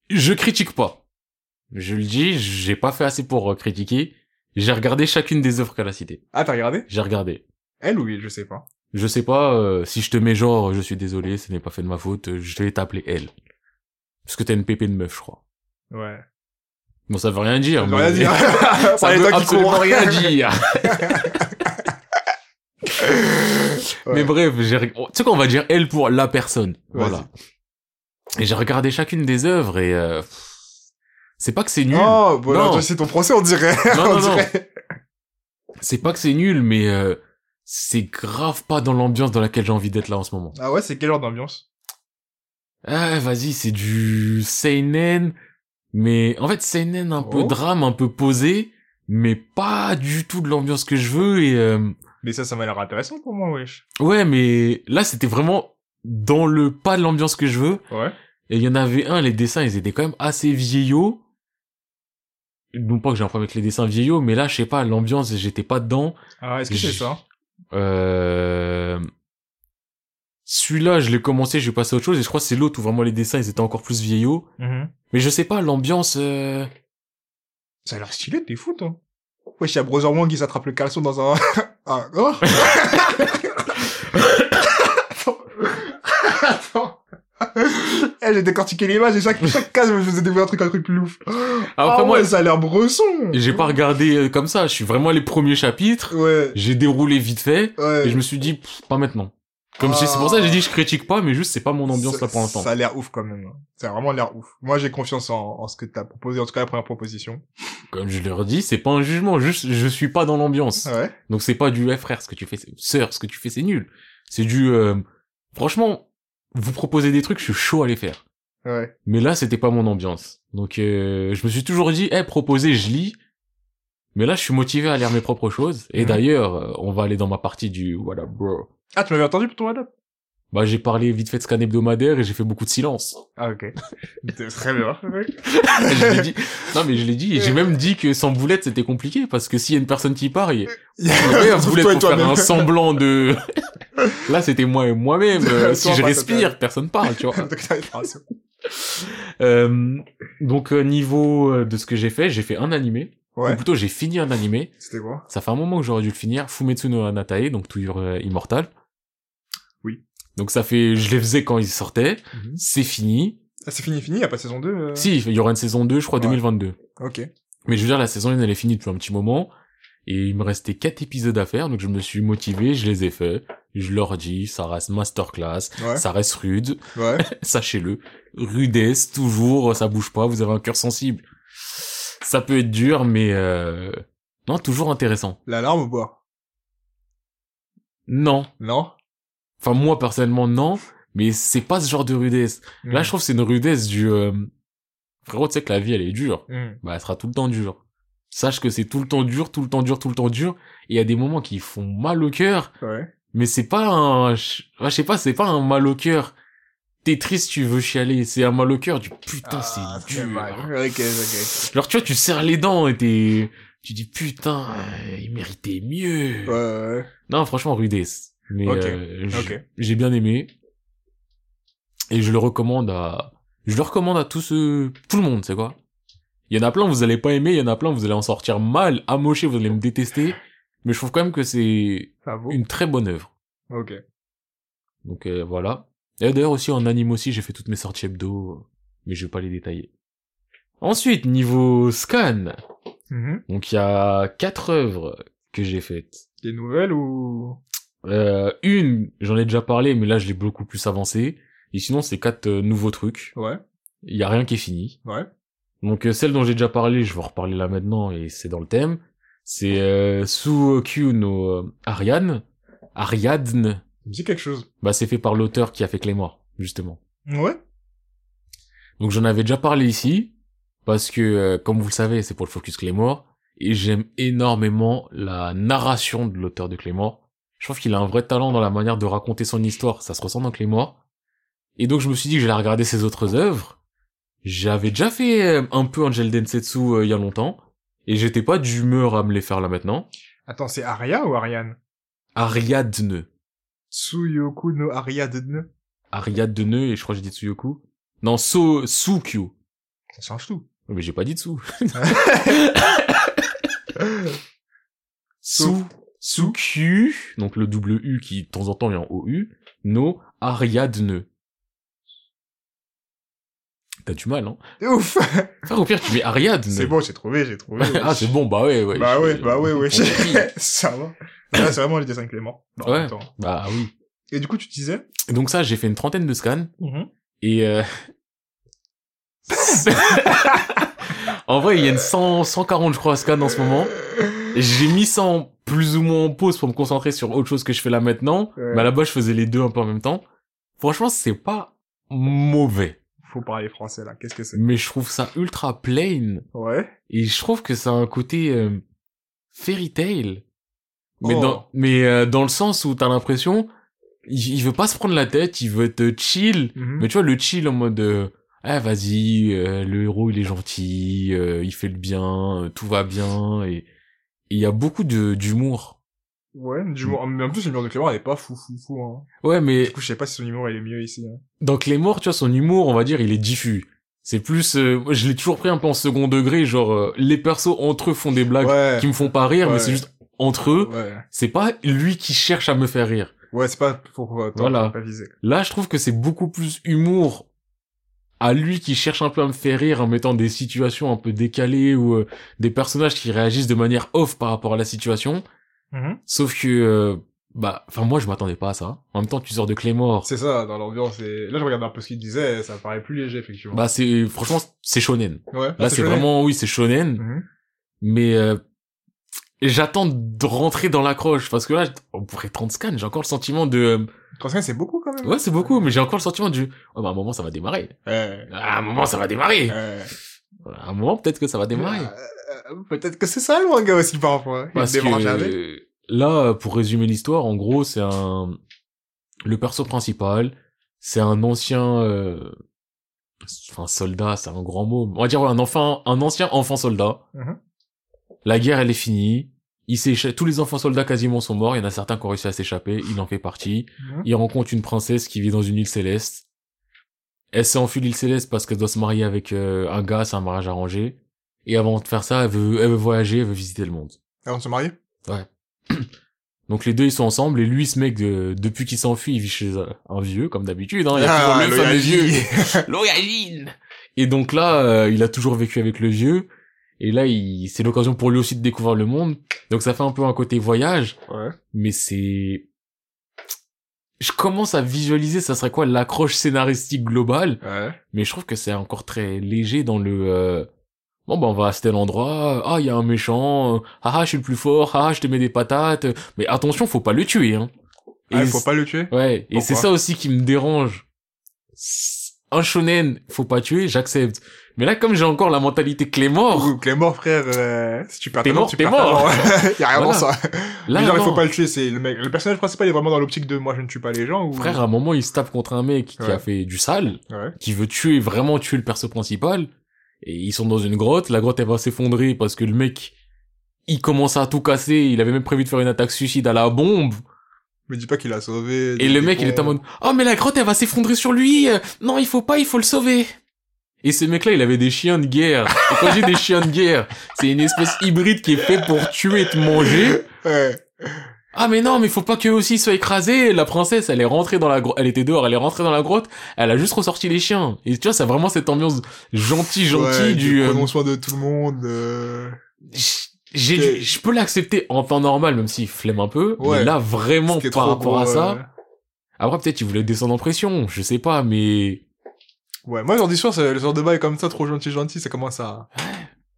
Je critique pas. Je le dis, j'ai pas fait assez pour euh, critiquer. J'ai regardé chacune des œuvres qu'elle a citées.
Ah, t'as regardé?
J'ai regardé.
Elle ou il, je sais pas.
Je sais pas, euh, si je te mets genre, je suis désolé, ce n'est pas fait de ma faute, je vais t'appeler elle. Parce que t'as une pépé de meuf, je crois.
Ouais.
Bon, ça veut rien dire.
Ça veut rien dire. (laughs)
ça (laughs) veut absolument rien dire. (laughs)
Ouais.
Mais bref, tu sais quoi, on va dire elle pour la personne. Voilà. Et j'ai regardé chacune des œuvres et, euh, c'est pas que c'est nul.
Oh, bon,
Non.
c'est ton procès, on dirait.
Non,
on
non. C'est pas que c'est nul, mais, euh, c'est grave pas dans l'ambiance dans laquelle j'ai envie d'être là en ce moment.
Ah ouais, c'est quel genre d'ambiance?
Ah, vas-y, c'est du seinen, mais en fait seinen un peu
Oh.
drame, un peu posé, mais pas du tout de l'ambiance que je veux et euh,
Mais ça, ça m'a l'air intéressant pour moi, wesh.
ouais, mais là c'était vraiment dans le pas de l'ambiance que je veux.
Ouais.
Et il y en avait un, les dessins, ils étaient quand même assez vieillots. Non pas que j'ai un problème avec les dessins vieillots, mais là, je sais pas, l'ambiance, j'étais pas dedans.
Ah, est-ce que c'est ça?
Euh... Celui-là, je l'ai commencé, je vais passer à autre chose, et je crois que c'est l'autre où vraiment les dessins, ils étaient encore plus vieillots.
Mhm.
Mais je sais pas, l'ambiance... euh,
Ça a l'air stylé, t'es fou, toi. Wesh, y'a Brother Wong qui s'attrape le caleçon dans un... (laughs) ah, oh (laughs) Attends. Attends. Eh, j'ai décortiqué l'image et chaque, chaque case, je me faisais découvrir un truc, un truc plus ouf.
Après,
ah
moi,
ouais, ça a l'air bresson.
j'ai pas regardé euh, comme ça, je suis vraiment les premiers chapitres,
Ouais,
j'ai déroulé vite fait,
ouais.
et je me suis dit, pff, pas maintenant. Comme
Ah.
c'est c'est pour ça que j'ai dit je critique pas, mais juste c'est pas mon ambiance
Ça-
là pour l'instant.
Ça a l'air ouf quand même. Ça a vraiment l'air ouf. Moi, j'ai confiance en, en ce que t'as proposé, en tout cas la première proposition.
comme je leur dis, c'est pas un jugement, juste je suis pas dans l'ambiance.
Ouais?
Donc c'est pas du eh, frère, ce que tu fais, sœur, ce que tu fais c'est nul. C'est du euh, franchement, vous proposez des trucs, je suis chaud à les faire.
Ouais.
Mais là, c'était pas mon ambiance. Donc euh, je me suis toujours dit, eh, proposer, je lis. Mais là, je suis motivé à lire mes propres choses. Et
Mhm.
d'ailleurs, euh, on va aller dans ma partie du voilà, bro.
Ah, tu m'avais entendu pour ton adap
Bah, j'ai parlé vite fait de scan hebdomadaire et j'ai fait beaucoup de silence.
Ah, ok. (laughs) C'est Très bien.
je l'ai dit. Non, mais je l'ai dit. Et j'ai même dit que sans boulette, c'était compliqué parce que s'il y a une personne qui part, il
Il y
y avait un
Sauf
boulet
toi et
pour faire un semblant de. (laughs) Là, c'était moi et moi-même. Euh, si je respire, personne parle, tu vois. (laughs) Euh, donc euh, niveau euh, de ce que j'ai fait, j'ai fait un animé. Ou
Ouais.
plutôt, j'ai fini un animé.
C'était quoi?
Ça fait un moment que j'aurais dû le finir. Fumetsu no Anatae, donc toujours euh, immortal. Donc ça fait, je les faisais quand ils sortaient. C'est fini.
Ah, c'est fini, fini, y a pas saison 2 euh
Si, il y aura une saison 2, je crois,
Ouais.
2022.
Ok.
Mais je veux dire, la saison 1, elle est finie depuis un petit moment. Et il me restait quatre épisodes à faire, donc je me suis motivé, je les ai faits. Je leur dis, ça reste masterclass,
Ouais.
ça reste rude,
Ouais. (laughs)
sachez-le. Rudesse, toujours, ça bouge pas, vous avez un cœur sensible. Ça peut être dur, mais euh... non, toujours intéressant.
L'alarme ou pas?
Non.
Non?
Enfin, moi, personnellement, non. Mais c'est pas ce genre de rudesse. Là, je trouve que c'est une rudesse du... euh, Frérot, tu sais que la vie, elle est dure.
Hmm.
Bah, elle sera tout le temps dure. Sache que c'est tout le temps dur, tout le temps dur, tout le temps dur. Et il y a des moments qui font mal au cœur.
Ouais.
Mais c'est pas un... Je sais pas, c'est pas un mal au cœur. T'es triste, tu veux chialer. C'est un mal au cœur du putain,
Ah,
c'est dur.
mal. Ok, ok.
Genre, tu vois, tu serres les dents et t'es... Tu dis, putain, euh, il méritait mieux.
Ouais, ouais, ouais.
Non, franchement, rudesse. Mais euh, j'ai bien aimé. Et je le recommande à... Je le recommande à tous ceux... Tout le monde, c'est quoi Il y en a plein, vous allez pas aimer. Il y en a plein, vous allez en sortir mal, amoché, vous allez me détester. Mais je trouve quand même que c'est une très bonne œuvre.
Ok.
Donc euh, voilà. Et d'ailleurs aussi, en anime aussi, j'ai fait toutes mes sorties hebdo. Mais je vais pas les détailler. Ensuite, niveau scan.
Mhm.
Donc il y a quatre œuvres que j'ai faites.
Des nouvelles ou...
Euh, une, j'en ai déjà parlé, mais là je l'ai beaucoup plus avancé. Et sinon, c'est quatre euh, nouveaux trucs.
Ouais.
Il y a rien qui est fini.
Ouais.
Donc euh, celle dont j'ai déjà parlé, je vais en reparler là maintenant et c'est dans le thème. C'est euh, Suokyu no euh, Ariane. Ariadne.
Ça me dit quelque chose.
Bah c'est fait par l'auteur qui a fait Claymore, justement.
Ouais.
Donc j'en avais déjà parlé ici parce que euh, comme vous le savez, c'est pour le focus Claymore et j'aime énormément la narration de l'auteur de Claymore. Je trouve qu'il a un vrai talent dans la manière de raconter son histoire, ça se ressent dans Claymore. Et donc je me suis dit que j'allais regarder ses autres œuvres. J'avais déjà fait euh, un peu Angel Densetsu euh, il y a longtemps et j'étais pas d'humeur à me les faire là maintenant.
Attends, c'est Aria ou Ariane?
Ariadne.
Tsuyoku no Ariadne.
Ariadne et je crois que j'ai dit Tsuyoku. Non, So Sukyu.
Ça change tout.
Mais j'ai pas dit Tsu. (laughs) (laughs) (laughs) Su, Sukyu, donc le double U qui de temps en temps est en OU, no Ariadne. T'as du mal, hein
C'est ouf (laughs)
Frère, au pire, tu mets Ariadne.
C'est bon, j'ai trouvé, j'ai trouvé. (laughs)
ah, c'est bon, bah ouais, ouais.
Bah ouais, bah ouais, ouais. (laughs) ça va. Là, c'est vraiment les dessins Clément. Bah, en
Ouais. Bah oui.
Et du coup, tu disais
donc ça, j'ai fait une trentaine de scans,
Mhm.
et euh... en vrai, il y a une 100, 140, je crois, scans en ce moment. J'ai mis ça en plus ou moins en pause pour me concentrer sur autre chose que je fais là maintenant.
Ouais.
Mais à la base, je faisais les deux un peu en même temps. Franchement, c'est pas mauvais.
Faut parler français, là. Qu'est-ce que c'est?
Mais je trouve ça ultra plain.
Ouais.
Et je trouve que ça a un côté euh, fairy tale. Mais,
Oh.
dans, mais euh, dans le sens où t'as l'impression, il, il veut pas se prendre la tête, il veut être chill.
Mhm.
Mais tu vois, le chill en mode, euh, ah vas-y, euh, le héros il est gentil, euh, il fait le bien, euh, tout va bien. Et il y a beaucoup de d'humour.
Ouais, du mais en plus, l'humour de Clément, elle est pas fou, fou, fou, hein.
Ouais, mais
Du coup, je sais pas si son humour, il est mieux ici. hein.
dans Claymore, tu vois, son humour, on va dire, il est diffus. C'est plus, euh, moi, je l'ai toujours pris un peu en second degré, genre, euh, les persos entre eux font des blagues
Ouais.
qui me font pas rire,
Ouais.
mais c'est juste entre eux.
Ouais.
C'est pas lui qui cherche à me faire rire.
Ouais, c'est pas pour, euh, toi,
Voilà.
faut pas viser.
Là, je trouve que c'est beaucoup plus humour à lui qui cherche un peu à me faire rire en mettant des situations un peu décalées ou euh, des personnages qui réagissent de manière off par rapport à la situation.
Mhm.
Sauf que, euh, bah, enfin moi je m'attendais pas à ça. En même temps, tu sors de Claymore.
C'est ça, dans l'ambiance. Et là, je regarde un peu ce qu'il disait, ça paraît plus léger, effectivement.
Bah c'est, franchement, c'est shonen.
ouais.
Là, c'est
shonen.
vraiment, oui, c'est shonen.
Mhm.
Mais euh, j'attends de rentrer dans l'accroche parce que là, on pourrait 30 scans, j'ai encore le sentiment de... euh,
35, c'est beaucoup quand même.
Ouais, c'est beaucoup, mais j'ai encore le sentiment du... Oh, bah, à un moment, ça va démarrer. À un moment, ça va démarrer. À un moment, peut-être que ça va démarrer.
Euh, euh, Peut-être que c'est ça le manga aussi parfois.
Parce que là, pour résumer l'histoire, en gros, c'est un le perso principal, c'est un ancien, euh... enfin soldat, c'est un grand mot. On va dire ouais, un enfant, un ancien enfant soldat.
Mhm.
La guerre, elle est finie. Il tous les enfants soldats quasiment sont morts. Il y en a certains qui ont réussi à s'échapper. Il en fait partie. Il rencontre une princesse qui vit dans une île céleste. Elle s'est enfuie de l'île céleste parce qu'elle doit se marier avec euh, un gars, c'est un mariage arrangé. Et avant de faire ça, elle veut, elle veut voyager, elle veut visiter le monde.
Avant de se marier? (clears throat)
Donc les deux ils sont ensemble et lui ce mec de- depuis qu'il s'enfuit il vit chez un, un vieux comme d'habitude hein, il y a
Ah,
toujours le fameux vieux l'Oyagine (laughs) et donc là euh, il a toujours vécu avec le vieux et là il c'est l'occasion pour lui aussi de découvrir le monde. Donc ça fait un peu un côté voyage.
Ouais.
mais c'est je commence à visualiser ça serait quoi l'accroche scénaristique globale.
Ouais.
mais je trouve que c'est encore très léger dans le euh, bon bah on va à tel endroit. Ah il y a un méchant. Ah ah, je suis le plus fort. Ah ah, je te mets des patates. Mais attention faut pas le tuer hein.
Ah, faut pas le tuer?
Ouais. Et c'est ça aussi qui me dérange. Un shonen faut pas tuer j'accepte mais là comme j'ai encore la mentalité Clémor
Ou Clémort, frère, euh, si tu perds
T'es mort,
tu perds
mort.
langue. (laughs) y a rien dans
Voilà.
ça.
là
Mais genre, il
non.
faut pas le tuer, c'est le mec. Le personnage principal est vraiment dans l'optique de moi, je ne tue pas les gens ou.
frère à un moment il se tape contre un mec qui a fait du sale
Ouais.
qui veut tuer vraiment tuer le perso principal et ils sont dans une grotte la grotte elle va s'effondrer parce que le mec il commence à tout casser il avait même prévu de faire une attaque suicide à la bombe
Me dis pas qu'il a sauvé.
et le mec il est en mode oh mais la grotte elle va s'effondrer sur lui non il faut pas il faut le sauver et ce mec là il avait des chiens de guerre. Et quand j'ai des chiens de guerre c'est une espèce hybride qui est faite pour tuer et te manger.
Ouais.
ah mais non mais faut pas qu'eux aussi soient écrasés. La princesse elle est rentrée dans la grotte elle était dehors elle est rentrée dans la grotte elle a juste ressorti les chiens. Et tu vois c'est vraiment cette ambiance gentil gentil
Ouais,
du euh,
Prenons soin de tout le monde. euh,
j'ai je peux l'accepter en temps normal même s'il flemme un peu.
Ouais.
mais là vraiment par rapport à ça
euh,
après peut-être il voulait descendre en pression je sais pas mais
Ouais, moi, j'en dis sûr, c'est le genre de bail comme ça, trop gentil, gentil, ça commence à.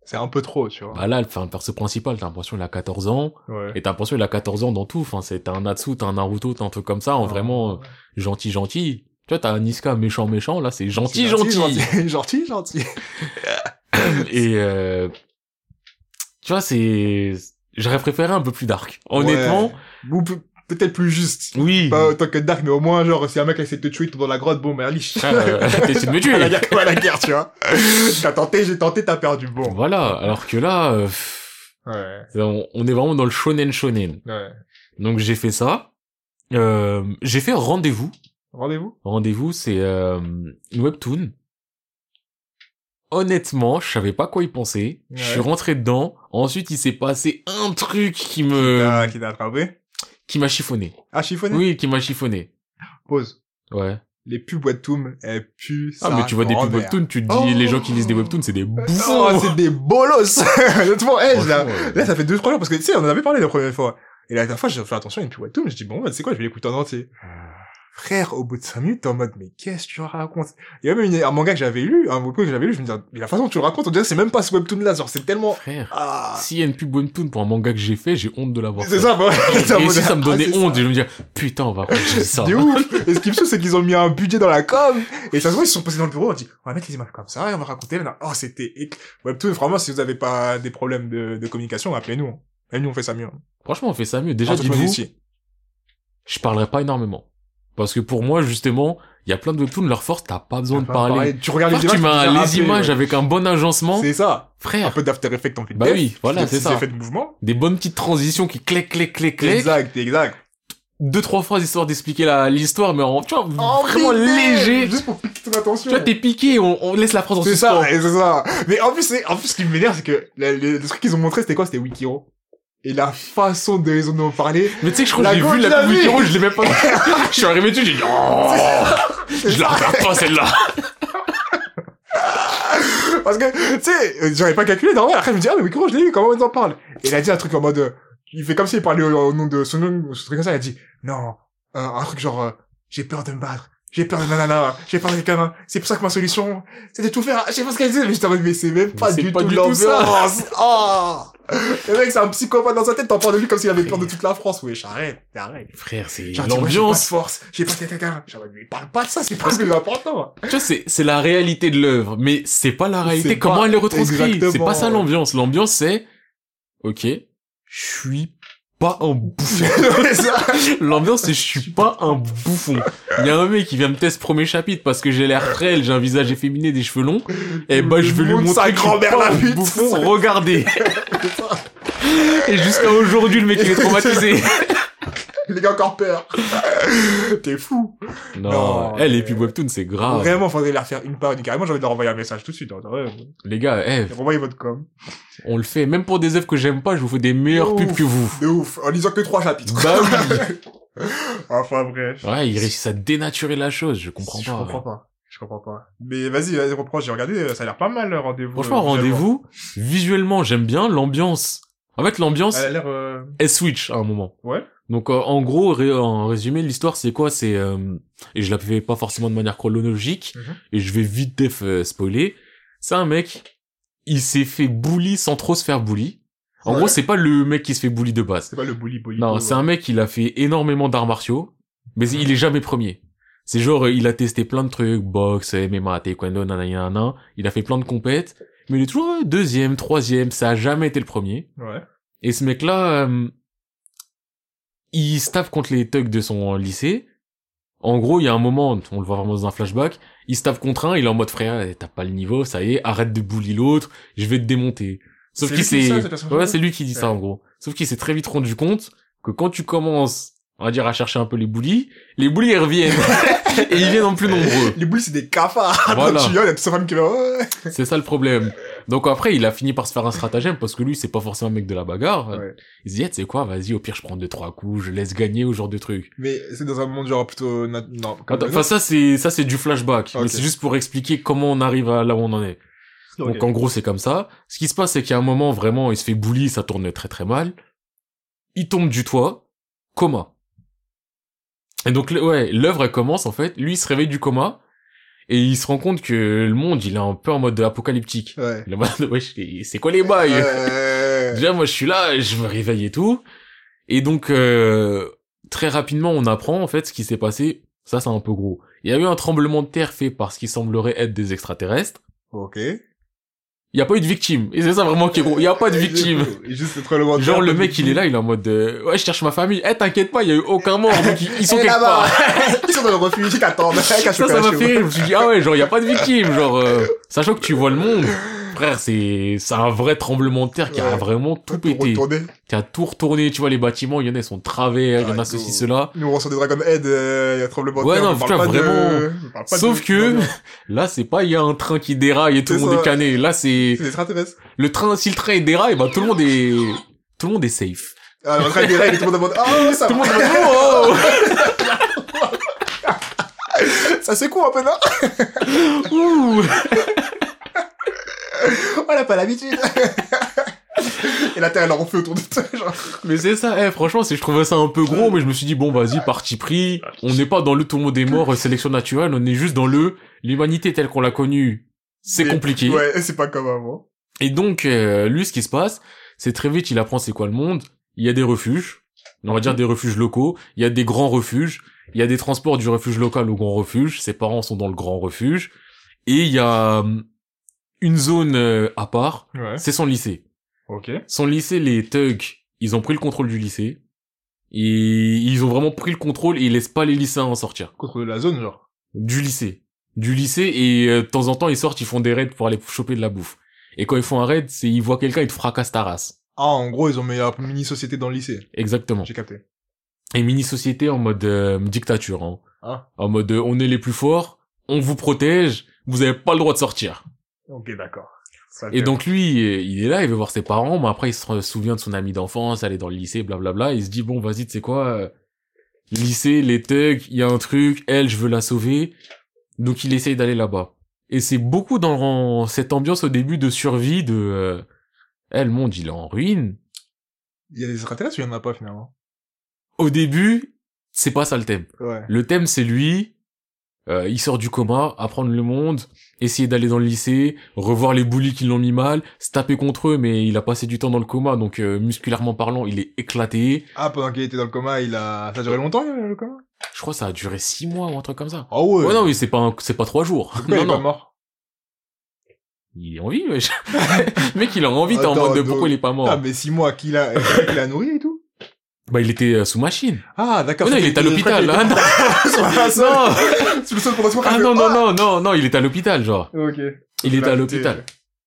C'est un peu trop, tu vois.
bah là enfin le perso principal t'as l'impression il a 14 ans
Ouais.
et t'as l'impression il a 14 ans dans tout enfin c'est t'as un Natsu t'as un Naruto t'as un truc comme ça en vraiment gentil gentil tu vois t'as un Niska méchant méchant là c'est gentil gentil,
Gentil, gentil, (laughs) gentil. (laughs)
et euh, tu vois c'est j'aurais préféré un peu plus dark honnêtement
Ouais. Peut-être plus juste.
oui
Pas autant que Dark, mais au moins, genre, si un mec essaie de te tuer dans la grotte, bon, merde, liche.
Euh, de me (laughs) tuer
à la guerre, comme à la guerre, tu vois. T'as tenté, j'ai tenté, t'as perdu. Bon.
Voilà, alors que là, euh,
Ouais.
on, on est vraiment dans le shonen shonen.
Ouais.
Donc j'ai fait ça. Euh, j'ai fait rendez-vous.
Rendez-vous?
Rendez-vous, c'est euh, une webtoon. Honnêtement, je savais pas quoi y penser. Je suis
Ouais.
rentré dedans. Ensuite, il s'est passé un truc qui me,
qui t'a attrapé?
Qui m'a chiffonné.
Ah, chiffonné?
Oui, qui m'a chiffonné.
Pause.
Ouais.
Les pubs webtoon, elles puent
Ah, mais tu vois des pubs webtoons, tu te dis,
Oh.
les gens qui lisent des webtoons, c'est des bouffons.
Oh, c'est des bolos! Honnêtement, hey,
euh,
Là, ça fait deux, trois jours, parce que, tu sais, on en avait parlé la première fois. Et la dernière fois, j'ai fait attention à une pub webtoon, je dis, bon, bah, c'est quoi, je vais l'écouter en entier. Frère, au bout de cinq minutes, t'es en mode, mais qu'est-ce que tu racontes? Il y a même une- un manga que j'avais lu, un webtoon que j'avais lu, je me disais, mais la façon dont tu le racontes, on dirait c'est même pas ce webtoon-là, genre, c'est tellement,
Frère,
ah,
s'il y a une pub webtoon pour un manga que j'ai fait, j'ai honte de l'avoir fait.
c'est ça, bah, (laughs)
Et si ça me (laughs)
ah,
donnait honte,
ça.
je me dire, putain, on va dire ça.
C'est ouf! (laughs) Et ce qui me saoule, c'est qu'ils ont mis un budget dans la com, et ça se voit, ils se sont posés dans le bureau, on dit, on va mettre les images comme ça, et on va raconter, là, oh, c'était, webtoon, vraiment, si vous avez pas des problèmes de, de communication, appelez-nous. Même nous, on fait ça mieux.
Franchement, on fait ça mieux. Déjà, dites-vous, je parlerai pas énormément. Parce que pour moi, justement, il y a plein de webtoons, leur force, t'as pas besoin de parler.
pareil, Tu regardes les images,
tu mets les
rappeler,
images
ouais.
avec un bon agencement.
C'est ça. Un
Frère,
peu d'after effect en fait.
Bah oui, voilà, c'est ça.
effets de mouvement.
des bonnes petites transitions qui claquent, claquent, claquent, claquent.
Exact, exact.
Deux, trois phrases histoire d'expliquer la, l'histoire, mais en, tu vois,
Oh,
vraiment léger.
Juste pour piquer ton attention.
Tu vois, t'es piqué, on, on laisse la phrase en
C'est
suspens.
ça, et c'est ça. Mais en plus, c'est, en plus, ce qui m'énerve, c'est que le, le, le truc qu'ils ont montré, c'était quoi? C'était Wikiro. Et la façon dont ils en ont parlé.
Mais tu sais que je crois que j'ai vu la pub
vu
Wikiro, je l'ai même pas (laughs) Je suis arrivé dessus, j'ai dit, oh, je la regarde pas celle-là. (laughs)
Parce que, tu sais, euh, j'avais pas calculé, normal. Après, je me dis, ah, mais Wikiro, je l'ai vu, comment ils en parlent? Et il a dit un truc en mode, euh, il fait comme s'il parlait au, nom de son nom, ou ce truc comme ça, il a dit, non, un, un truc genre, euh, j'ai peur de me battre. J'ai peur de nanana, j'ai peur de quelqu'un, c'est pour ça que ma solution, c'est de tout faire, je sais pas ce qu'elle disait, mais j'étais en mode, mais c'est même pas du
pas
tout
du tout ça.
l'ambiance. Oh! Le mec, c'est un psychopathe dans sa tête, t'en parles de lui comme s'il avait peur de toute la France. Wesh, arrête, arrête.
Frère, c'est l'ambiance.
force, j'ai pas de parle pas de ça, c'est pas le plus important.
Tu vois, c'est, c'est la réalité de l'œuvre, mais c'est pas la réalité. Comment elle est retranscrite. C'est pas ça l'ambiance. L'ambiance, c'est, ok, je suis pas un bouffon. (laughs) L'ambiance, c'est je suis pas un bouffon. Il y a un mec qui vient me tester premier chapitre parce que j'ai l'air frêle, j'ai un visage efféminé, des cheveux longs. Et bah, je vais lui
Montre
montrer
sa grand-mère, la pute.
bouffon. Regardez. (laughs) Et jusqu'à aujourd'hui, le mec, il est traumatisé. (laughs)
Les gars, encore peur. (laughs) T'es fou.
Non,
Non,
elle, et
mais-
puis Webtoon, c'est grave.
Vraiment, faudrait leur faire une parodie. Carrément, j'ai envie de leur envoyer un message tout de suite. hein.
Les gars, eh,
Envoyez votre com.
on le fait. Même pour des œuvres que j'aime pas, je vous fais des meilleures pubs que vous.
De ouf. En lisant que trois chapitres.
Bah oui. (laughs)
enfin, bref.
Ouais, ils réussissent à dénaturer la chose, je comprends
Je
pas.
comprends pas. Je comprends pas. Mais vas-y, vas-y, reprends. J'ai regardé, ça a l'air pas mal, le rendez-vous.
Franchement,
euh,
rendez-vous, visuellement, j'aime bien l'ambiance. En fait, l'ambiance,
Elle a l'air, euh...
elle switch à un moment.
ouais.
Donc, euh, en gros, ré- en résumé, l'histoire, c'est quoi? C'est euh, et je la fais pas forcément de manière chronologique,
Mhm.
et je vais vite def euh, spoiler. C'est un mec, il s'est fait bully sans trop se faire bully. En
Ouais.
gros, c'est pas le mec qui se fait bully de base.
C'est pas le bully bully.
Non, c'est un mec, il a fait énormément d'arts martiaux, mais il est jamais premier. C'est genre, euh, il a testé plein de trucs, boxe, MMA, taekwondo, nanana. Il a fait plein de compètes, mais il est toujours euh, deuxième, troisième, ça a jamais été le premier.
Ouais.
Et ce mec-là, euh, il se tape contre les thugs de son lycée. En gros, il y a un moment, on le voit vraiment dans un flashback, il se tape contre un, il est en mode frère, t'as pas le niveau, ça y est, arrête de bully l'autre, je vais te démonter. Sauf qu'il s'est, ouais, c'est lui qui dit ça en gros. Sauf qu'il s'est très vite rendu compte que quand tu commences, on va dire, à chercher un peu les bullies, les bullies ils reviennent. (laughs) et ils viennent en plus nombreux.
Les bullies, c'est des cafards.
Voilà.
Tu y a toute famille qui va.
C'est ça le problème. Donc après, il a fini par se faire un stratagème parce que lui, c'est pas forcément un mec de la bagarre.
Ouais.
Il se dit, Eh, tu sais quoi, vas-y, au pire, je prends deux, trois coups, je laisse gagner au genre de truc.
Mais c'est dans un monde genre plutôt, non,
Enfin, ça, c'est, ça, c'est du flashback. Mais c'est juste pour expliquer comment on arrive à là où on en est. Donc, en gros, c'est comme ça. Ce qui se passe, c'est qu'à un moment, vraiment, il se fait bully, ça tourne très très mal. Il tombe du toit, coma. Et donc, ouais, l'œuvre, elle commence, en fait. Lui, il se réveille du coma. Et il se rend compte que le monde, il est un peu en mode apocalyptique.
Ouais.
Il est en mode, (laughs) wesh, c'est quoi les bails?
Ouais. (laughs)
Déjà, moi, je suis là, je me réveille et tout. Et donc, euh, très rapidement, on apprend, en fait, ce qui s'est passé. Ça, c'est un peu gros. Il y a eu un tremblement de terre fait par ce qui semblerait être des extraterrestres.
Ok.
Il n'y a pas eu de victime. Et c'est ça vraiment qui est gros. Il n'y a pas de victime.
Juste le tremblement de
Genre, le
de
mec, il est là, il est en mode, euh, ouais, je cherche ma famille. Eh, t'inquiète pas, il y a eu aucun mort. Donc, ils, ils sont quelque part. (laughs)
Ils sont dans le refuge, ils t'attendent.
Ça, ça m'a fait rire. Je me suis dit, ah ouais, genre, il y a pas de victime. Genre, euh, sachant que tu vois le monde. Frère, c'est, c'est un vrai tremblement de terre qui a
Ouais.
vraiment tout pété.
Retourner.
Qui a tout retourné. Tu vois, les bâtiments, il y en a, ils sont travers, il y en a
Ah,
ceci, cela.
Nous, on ressort des Dragon Head, euh, il y a tremblement de
Ouais,
terre.
non,
on parle
putain,
pas de-
vraiment.
de-
Sauf que,
non, (laughs)
là, c'est pas, il y a un train qui déraille et tout le monde est cané. Là, c'est,
C'est
le train, si le train il déraille, bah, tout le monde est, tout le monde est safe.
Ah, en train règles, tout le monde demande, oh, ça
Tout le monde est en mode, (laughs)
Ça c'est (laughs) cool un peu, non?
oh, ouh. (laughs)
On n'a pas l'habitude. (laughs) Et la terre, elle en refait autour de toi, genre.
Mais c'est ça, eh, franchement, c'est, je trouvais ça un peu gros, mais je me suis dit, bon, vas-y, parti pris. On n'est pas dans le tout le monde est mort, euh, sélection naturelle, on est juste dans le, l'humanité telle qu'on l'a connue. C'est compliqué.
Ouais, c'est pas comme avant.
Et donc, euh, lui, ce qui se passe, c'est très vite, il apprend c'est quoi le monde. Il y a des refuges. On va dire des refuges locaux. Il y a des grands refuges. Il y a des transports du refuge local au grand refuge. Ses parents sont dans le grand refuge. Et il y a hum, une zone euh, à part.
Ouais.
C'est son lycée.
Ok.
Son lycée, les thugs, ils ont pris le contrôle du lycée. Et ils ont vraiment pris le contrôle et ils laissent pas les lycéens en sortir.
Contre la zone, genre.
Du lycée. Du lycée et euh, de temps en temps ils sortent, ils font des raids pour aller choper de la bouffe. Et quand ils font un raid, c'est ils voient quelqu'un, ils te fracassent ta race.
Ah, en gros, ils ont mis la mini-société dans le lycée.
Exactement.
J'ai capté.
Et mini-société en mode euh, dictature. Hein.
Ah.
En mode euh, on est les plus forts, on vous protège, vous avez pas le droit de sortir.
Ok, d'accord.
Et donc lui, il est là, il veut voir ses parents, mais après il se souvient de son ami d'enfance, aller dans le lycée, blablabla. Il se dit bon vas-y, tu sais quoi, euh, lycée, les thugs, il y a un truc, elle, je veux la sauver. Donc il essaye d'aller là-bas. Et c'est beaucoup dans cette ambiance au début de survie de... Euh, eh, le monde, il est en ruine.
Il y a des extraterrestres ou il y en a pas, finalement?
Au début, c'est pas ça le thème.
Ouais.
Le thème, c'est lui. Euh, il sort du coma, apprendre le monde, essayer d'aller dans le lycée, revoir les bullies qui l'ont mis mal, se taper contre eux, mais il a passé du temps dans le coma, donc euh, musculairement parlant, il est éclaté.
Ah, pendant qu'il était dans le coma, il a... Ça a duré longtemps, le coma?
Je crois que ça a duré six mois ou un truc comme ça.
Oh ouais
Ouais, non, mais c'est pas un- c'est pas trois jours.
Pourquoi il
non,
est pas mort
Il est en vie, wesh. (laughs) Le mec, il a envie, t'es en mode de pourquoi il est pas mort.
Ah, mais six mois, qui l'a qui l'a nourri et tout
Bah, il était euh, sous machine.
Ah, d'accord.
Oh non, il est à l'hôpital,
seule-
Non!
C'est le seul pendant ce
Ah non, non, non, non, non, il était à l'hôpital, genre.
Ok.
Il était à l'hôpital.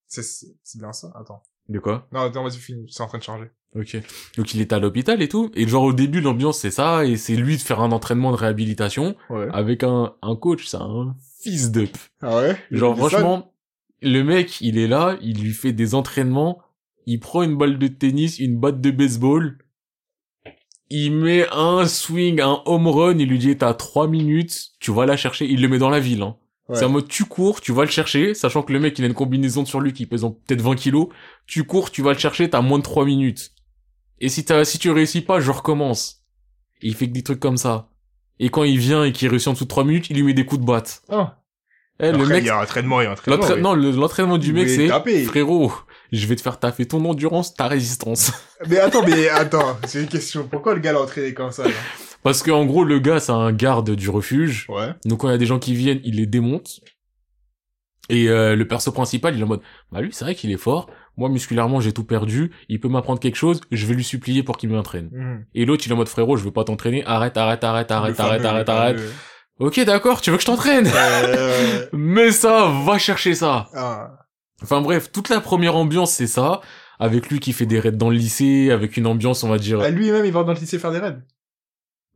C'est c'est bien ça Attends.
De quoi?
Non, attends, vas-y, finis. C'est en train de charger.
Ok. Donc il était à l'hôpital et tout. Et genre au début, l'ambiance, c'est ça. Et c'est lui de faire un entraînement de réhabilitation
Ouais.
avec un, un coach. C'est un fils de...
Ah ouais?
Genre franchement, le mec, il est là, il lui fait des entraînements. Il prend une balle de tennis, une batte de baseball. Il met un swing, un home run. Il lui dit, t'as trois minutes, tu vas la chercher. Il le met dans la ville, hein.
Ouais.
C'est en mode tu cours, tu vas le chercher, sachant que le mec il a une combinaison sur lui qui pèse peut-être 20 kilos. Tu cours, tu vas le chercher, t'as moins de 3 minutes. Et si t'as, si tu réussis pas, je recommence. Et il fait que des trucs comme ça. Et quand il vient et qu'il réussit en dessous de 3 minutes, il lui met des coups de batte.
Ah.
Eh, le mec,
il y a un entraînement, il y a un entraînement.
non, le- l'entraînement du
Il
mec c'est, frérot, je vais te faire taffer ton endurance, ta résistance. (laughs)
Mais attends, mais attends, c'est une question. Pourquoi le gars l'a entraîné comme ça, là
Parce que en gros, le gars c'est un garde du refuge.
Ouais.
Donc quand il y a des gens qui viennent, il les démonte. Et euh, le perso principal, il est en mode, bah lui, c'est vrai qu'il est fort. Moi, musculairement, j'ai tout perdu. Il peut m'apprendre quelque chose. Je vais lui supplier pour qu'il m'entraîne.
Mhm.
Et l'autre, il est en mode, frérot, je veux pas t'entraîner. Arrête, arrête, arrête, arrête, arrête, arrête, arrête. Ok, d'accord, tu veux que je t'entraîne?
Euh, (laughs)
Mais ça, va chercher ça.
ah.
Enfin bref, toute la première ambiance, c'est ça. Avec lui qui fait des raids dans le lycée, avec une ambiance, on va dire,
Ah, Lui-même, il va dans le lycée faire des raids.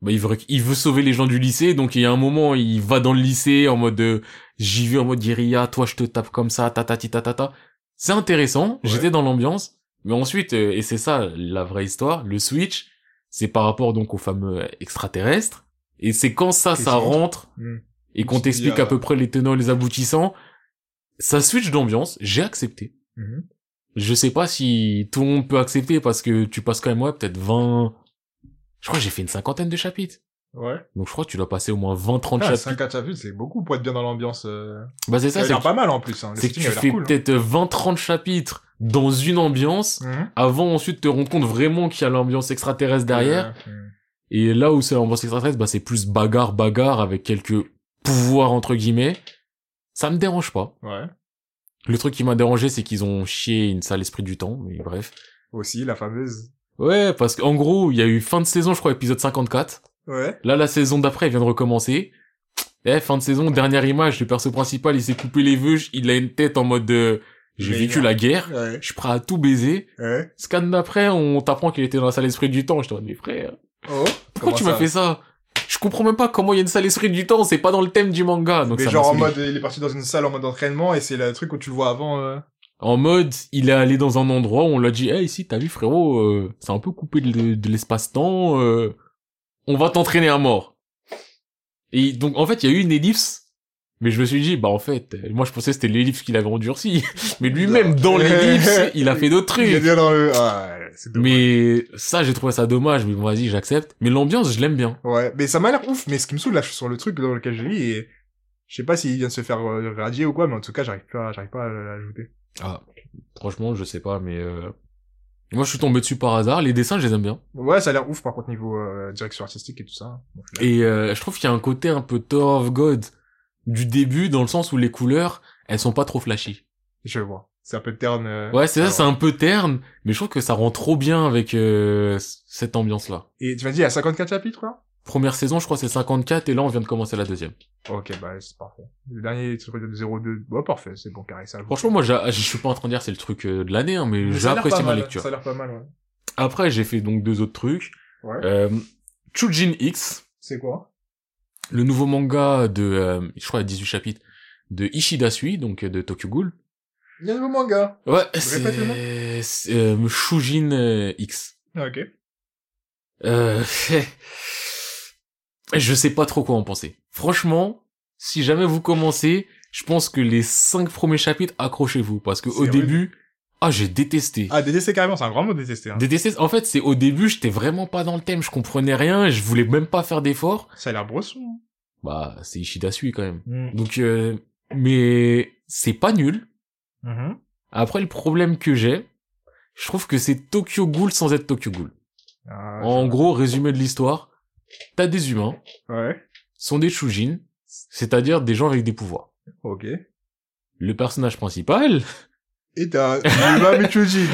bah, il veut, il veut sauver les gens du lycée, donc il y a un moment, il va dans le lycée en mode, euh, j'y vais en mode guérilla, toi je te tape comme ça, tatati tatata. C'est intéressant,
Ouais.
j'étais dans l'ambiance, mais ensuite, euh, et c'est ça la vraie histoire, le switch, c'est par rapport donc au fameux euh, extraterrestre, et c'est quand ça, ça rentre,
Mhm.
et qu'on t'explique à peu près les tenants et les aboutissants, ça switch d'ambiance, j'ai accepté.
Mhm.
Je sais pas si tout le monde peut accepter parce que tu passes quand même, ouais, peut-être 20, je crois que j'ai fait une cinquantaine de chapitres.
Ouais.
Donc je crois que tu dois passer au moins 20-30
Ah,
chapitres.
5 4 chapitres, c'est beaucoup pour être bien dans l'ambiance. Euh...
Bah c'est
Ça
c'est
pas mal en plus. Hein.
C'est que tu fais
cool, hein.
peut-être 20-30 chapitres dans une ambiance
Mhm.
avant ensuite te rendre compte vraiment qu'il y a l'ambiance extraterrestre derrière. Et là où c'est l'ambiance extraterrestre, bah c'est plus bagarre, bagarre avec quelques pouvoirs entre guillemets. Ça me dérange pas.
Ouais.
Le truc qui m'a dérangé, c'est qu'ils ont chié une sale esprit du temps, mais bref.
Aussi, la fameuse.
Ouais, parce qu'en gros, il y a eu fin de saison, je crois, épisode 54.
Ouais.
Là, la saison d'après, elle vient de recommencer. Eh, fin de saison, dernière image, le perso principal, il s'est coupé les vœux, il a une tête en mode de, j'ai vécu la guerre,
Ouais.
je suis prêt à tout baiser.
Ouais.
Scan d'après, on t'apprend qu'il était dans la salle esprit du temps. Je te dis, mais frère,
Oh.
pourquoi tu m'as fait ça? Je comprends même pas comment il y a une salle esprit du temps, c'est pas dans le thème du manga. Donc
Mais
ça
genre en mode, il est parti dans une salle en mode entraînement et c'est le truc où tu le vois avant. Euh...
En mode, il est allé dans un endroit où on l'a dit, hey, ici, t'as vu, frérot, euh, c'est un peu coupé de, de l'espace-temps, euh, on va t'entraîner à mort. Et donc, en fait, il y a eu une ellipse, mais je me suis dit, bah, en fait, moi, je pensais que c'était l'ellipse qu'il avait endurci. (laughs) mais lui-même, dans l'ellipse, (laughs) il a fait d'autres
Il
trucs.
dans le. Ah, dommage.
Mais ça, j'ai trouvé ça dommage, mais bon, vas-y, j'accepte. Mais l'ambiance, je l'aime bien.
Ouais, mais ça m'a l'air ouf. Mais ce qui me saoule là, je suis sur le truc dans lequel je lis et je sais pas s'il vient de se faire euh, radier ou quoi, mais en tout cas, j'arrive pas, j'arrive pas à l'ajouter.
Ah, franchement, je sais pas, mais euh... moi, je suis tombé dessus par hasard. Les dessins, je les aime bien.
Ouais, ça a l'air ouf par contre niveau euh, direction artistique et tout ça. Là.
Et euh, je trouve qu'il y a un côté un peu Tower of God du début, dans le sens où les couleurs, elles sont pas trop flashy.
Je vois. C'est un peu terne. euh,
Ouais, c'est ça, c'est un peu terne, mais je trouve que ça rend trop bien avec euh, cette ambiance-là.
Et tu m'as dit, il y a 54 chapitres là?
Première saison, je crois, c'est 54, et là, on vient de commencer la deuxième.
Ok, bah c'est parfait. Le dernier truc de 02, bah parfait, c'est bon carré ça.
Franchement, moi, je suis pas en train de dire c'est le truc euh, de l'année, hein, mais,
pas
ma lecture.
Ça a l'air pas mal, ouais.
Après, j'ai fait donc deux autres trucs.
Ouais.
Euh, Chujin X,
C'est quoi?
Le nouveau manga de, euh, je crois, il y a 18 chapitres, de Ishida Sui, donc de Tokyo Ghoul.
Il y a un nouveau manga.
Ouais, c'est c'est, euh, Shujin euh, X.
Ah, ok.
Euh, (laughs) je sais pas trop quoi en penser. Franchement, si jamais vous commencez, je pense que les cinq premiers chapitres, accrochez-vous, parce que au début, ah, j'ai détesté.
Ah, détester carrément, c'est un grand mot détester. Hein.
Détesté, en fait, c'est au début, j'étais vraiment pas dans le thème, je comprenais rien, je voulais même pas faire d'efforts.
Ça a l'air brosson. hein.
bah c'est Ishida Sui quand même.
Mhm.
Donc euh, mais c'est pas nul.
Mhm.
Après le problème que j'ai, je trouve que c'est Tokyo Ghoul sans être Tokyo Ghoul.
Ah,
En gros, résumé de l'histoire, t'as des humains,
Ouais.
sont des Shujin, c'est-à-dire des gens avec des pouvoirs.
Ok.
Le personnage principal,
Et t'as Yuma Michuji.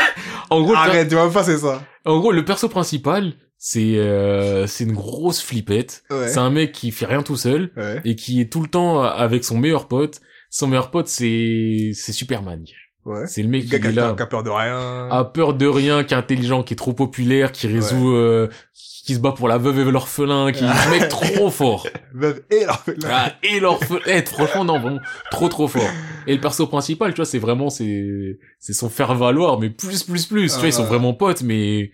(laughs)
en gros,
Arrête, tu vas pas faire ça.
en gros, le perso principal, c'est euh, c'est une grosse flippette.
Ouais.
C'est un mec qui fait rien tout seul
Ouais.
et qui est tout le temps avec son meilleur pote. Son meilleur pote, c'est c'est Superman.
Ouais.
C'est le mec qui est
a,
là,
qui a peur de rien.
a peur de rien, qui est intelligent, qui est trop populaire, qui résout, euh, qui se bat pour la veuve et l'orphelin, qui est un mec trop fort.
Meuf, et là.
Ah, et l'orphelin, eh, franchement, non, vraiment, trop, trop fort. Et le perso principal, tu vois, c'est vraiment, c'est, c'est son faire-valoir, mais plus, plus, plus. tu vois, ils sont vraiment potes, mais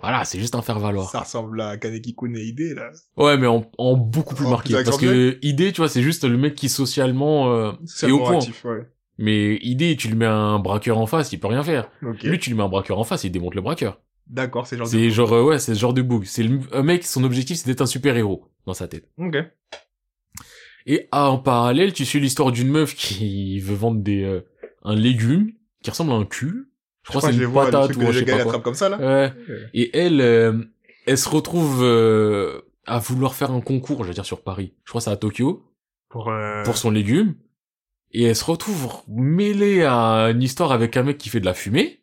voilà, c'est juste un faire-valoir.
Ça ressemble à Kaneki-kun et Ide, là.
Ouais, mais en, en beaucoup plus
En
marqué.
plus
Parce que idée, tu vois, c'est juste le mec qui socialement euh,
C'est
est au point.
actif, ouais.
Mais idée, tu lui mets un braqueur en face, il peut rien faire. Lui, tu lui mets un braqueur en face, il démonte le braqueur.
D'accord, c'est genre.
C'est genre, euh, ouais, c'est ce genre de bug. C'est le un mec, son objectif, c'est d'être un super-héros dans sa tête.
Ok.
Et ah, en parallèle, tu suis l'histoire d'une meuf qui veut vendre des euh, un légume qui ressemble à un cul. Je crois que c'est une patate ou je
les
sais
gars
pas quoi.
attrapent comme ça, là.
Ouais.
Ouais.
Et elle, euh, elle se retrouve euh, à vouloir faire un concours, je veux dire sur Paris. Je crois que c'est à Tokyo
Pour, euh...
pour son légume. Et elle se retrouve mêlée à une histoire avec un mec qui fait de la fumée,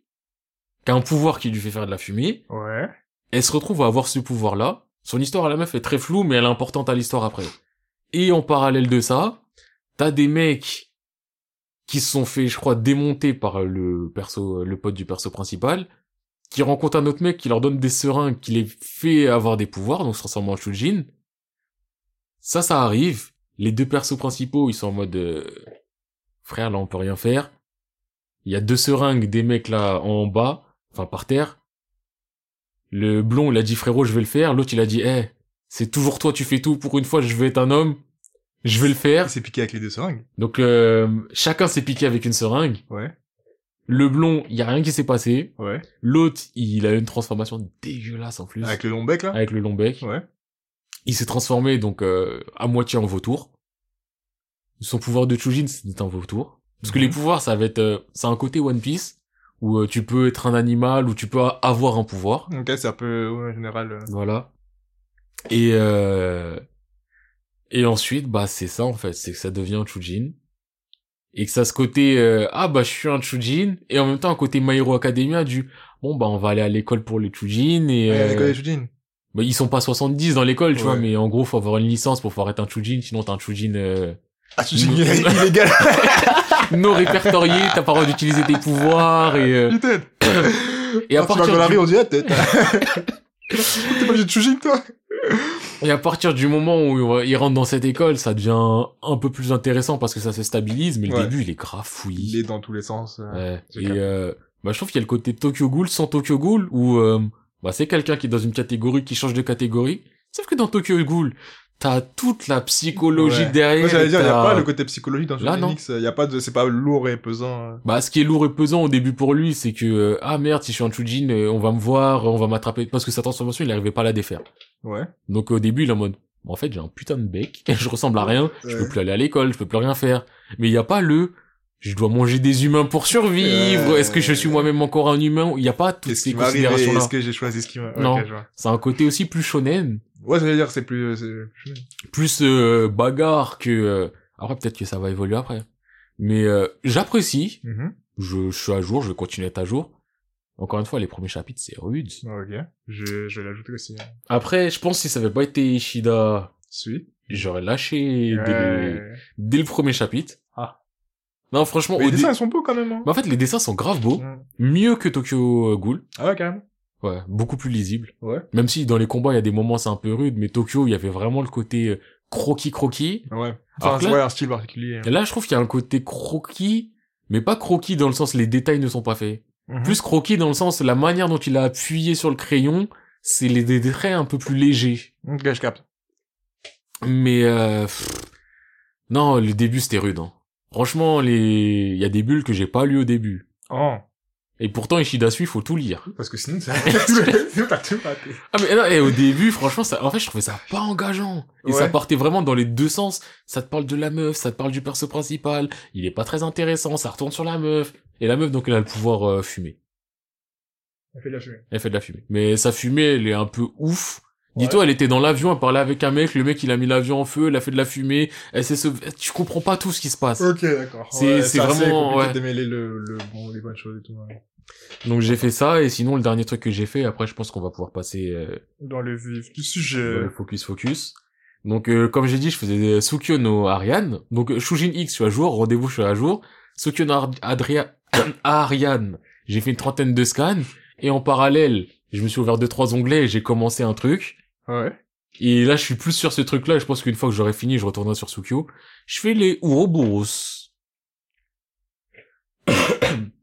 qui a un pouvoir qui lui fait faire de la fumée.
Ouais.
Elle se retrouve à avoir ce pouvoir-là. Son histoire à la meuf est très floue, mais elle est importante à l'histoire après. Et en parallèle de ça, t'as des mecs qui se sont fait, je crois, démonter par le perso, le pote du perso principal, qui rencontrent un autre mec qui leur donne des seringues, qui les fait avoir des pouvoirs, donc se transforme en Shujin. Ça, ça arrive. Les deux persos principaux, ils sont en mode, euh, frère, là, on peut rien faire. Il y a deux seringues, des mecs là, en bas, enfin, par terre. Le blond, il a dit, frérot, je vais le faire. L'autre, il a dit, eh, c'est toujours toi, tu fais tout. Pour une fois, je vais être un homme. Je vais le faire.
Il s'est piqué avec les deux seringues.
Donc, euh, chacun s'est piqué avec une seringue.
Ouais.
Le blond, il y a rien qui s'est passé.
Ouais.
L'autre, il a eu une transformation dégueulasse en plus.
Avec le long bec, là?
Avec le long bec.
Ouais.
Il s'est transformé, donc, euh, à moitié en vautour. Son pouvoir de Chujin, c'est un vautour. Parce que
Mhm.
les pouvoirs, ça va être, euh, c'est un côté One Piece, où euh, tu peux être un animal, où tu peux avoir un pouvoir.
Ok, c'est un peu, ouais, en général. euh,
Voilà. Et euh... et ensuite bah c'est ça en fait, c'est que ça devient un Chujin et que ça ce côté euh, ah bah je suis un Chujin et en même temps un côté My Hero Academia du bon bah on va aller à l'école pour les Chujin et
Ouais,
euh,
avec les Shujin.
bah, ils sont pas 70 dans l'école tu vois mais en gros faut avoir une licence pour pouvoir être un Chujin sinon t'es un Chujin euh,
Ah, Shujin
Mm.
illégal.
non répertorié t'as pas le droit d'utiliser tes pouvoirs et euh, et à
Quand tu
partir
vas dans la
du-
rue, on dit, ah, t'es, (laughs) t'es pas de Shujin, toi?
Et à partir du moment où il rentre dans cette école, ça devient un peu plus intéressant parce que ça se stabilise, mais le
Ouais.
début, il est grave
Il
fouillis.
est dans tous les sens. euh.
Ouais. Et euh, bah, je trouve qu'il y a le côté Tokyo Ghoul sans Tokyo Ghoul où euh, bah, c'est quelqu'un qui est dans une catégorie qui change de catégorie. Sauf que dans Tokyo Ghoul, t'as toute la psychologie
Ouais.
derrière.
Moi, j'allais dire, il y a pas le côté psychologique dans
Là,
Shujin
non.
X. Il y a pas de, c'est pas lourd et pesant. euh.
Bah, ce qui est lourd et pesant au début pour lui, c'est que euh, ah merde, si je suis un Chujin, euh, on va me voir, on va m'attraper parce que sa transformation, il arrivait pas à la défaire.
Ouais.
Donc au début, il est en mode, en fait, j'ai un putain de bec, (laughs) je ressemble à rien, je peux
Ouais.
plus aller à l'école, je peux plus rien faire. Mais il y a pas le, je dois manger des humains pour survivre,
Ouais.
est-ce que je suis moi-même encore un humain? Il y a pas toutes ces considérations-là.
Est-ce que j'ai choisi ce qui m'a,
Non. C'est un côté aussi plus shonen,
Ouais, j'allais dire, c'est plus, c'est...
plus euh, bagarre que... euh, Après, peut-être que ça va évoluer après. Mais euh, j'apprécie,
Mhm.
je, je suis à jour, je vais continuer à être à jour. Encore une fois, les premiers chapitres, c'est rude.
Ok. Je, je vais l'ajouter aussi. hein.
Après, je pense que si ça avait pas été Ishida,
Suis.
j'aurais lâché dès,
Ouais.
dès le premier chapitre.
Ah.
Non, franchement,
Mais
au
les
dé-
dessins, ils sont beaux quand même, hein.
Bah, en fait, les dessins sont grave beaux.
Mm.
Mieux que Tokyo euh, Ghoul.
Ah ouais, carrément.
Ouais, beaucoup plus lisible.
Ouais.
Même si dans les combats, il y a des moments c'est un peu rude, mais Tokyo, il y avait vraiment le côté euh, croquis-croquis.
Ouais.
Alors
Enfin,
là-
ouais, un style particulier.
Et là, je trouve qu'il y a un côté croquis, mais pas croquis dans le sens les détails ne sont pas faits.
Mhm.
Plus croquis dans le sens la manière dont il a appuyé sur le crayon, c'est les des traits un peu plus légers.
Ok, je capte.
Mais euh, pff, non, le début c'était rude. Hein. Franchement, les il y a des bulles que j'ai pas lues au début.
Oh.
Et pourtant, Ishidasui, il faut tout lire.
Parce que sinon, t'as (laughs) tout raté.
Ah mais non, et au début, franchement, ça, en fait, je trouvais ça pas engageant. Et ça partait vraiment dans les deux sens. Ça te parle de la meuf, ça te parle du perso principal. Il est pas très intéressant, ça retourne sur la meuf. Et la meuf, donc, elle a le pouvoir euh, fumer.
On fait de la fumée.
Elle fait de la fumée. Mais sa fumée, elle est un peu ouf. Dis-toi, elle était dans l'avion, elle parlait avec un mec, le mec, il a mis l'avion en feu, elle a fait de la fumée, elle s'est sauvée. Tu comprends pas tout ce qui se passe.
Ok, d'accord.
C'est-
Ouais,
c'est vraiment-
compliqué
ouais.
de démêler le, le bon, les bonnes choses et tout. ouais.
Donc j'ai fait ça, et sinon, le dernier truc que j'ai fait, après, je pense qu'on va pouvoir passer euh,
Dans le vif du
dans
sujet.
le focus focus. Donc, euh, comme j'ai dit, je faisais des Sukyo no Ariane. Donc, euh, Shujin X, je suis à jour, rendez-vous, je suis à jour. Sukyo no Ar- Adria... (coughs) Ariane, j'ai fait une trentaine de scans, et en parallèle, je me suis ouvert deux, trois onglets, et j'ai commencé un truc.
Ouais.
Et là, je suis plus sur ce truc-là, et je pense qu'une fois que j'aurai fini, je retournerai sur Sukyo. Je fais les Ouroboros. (coughs)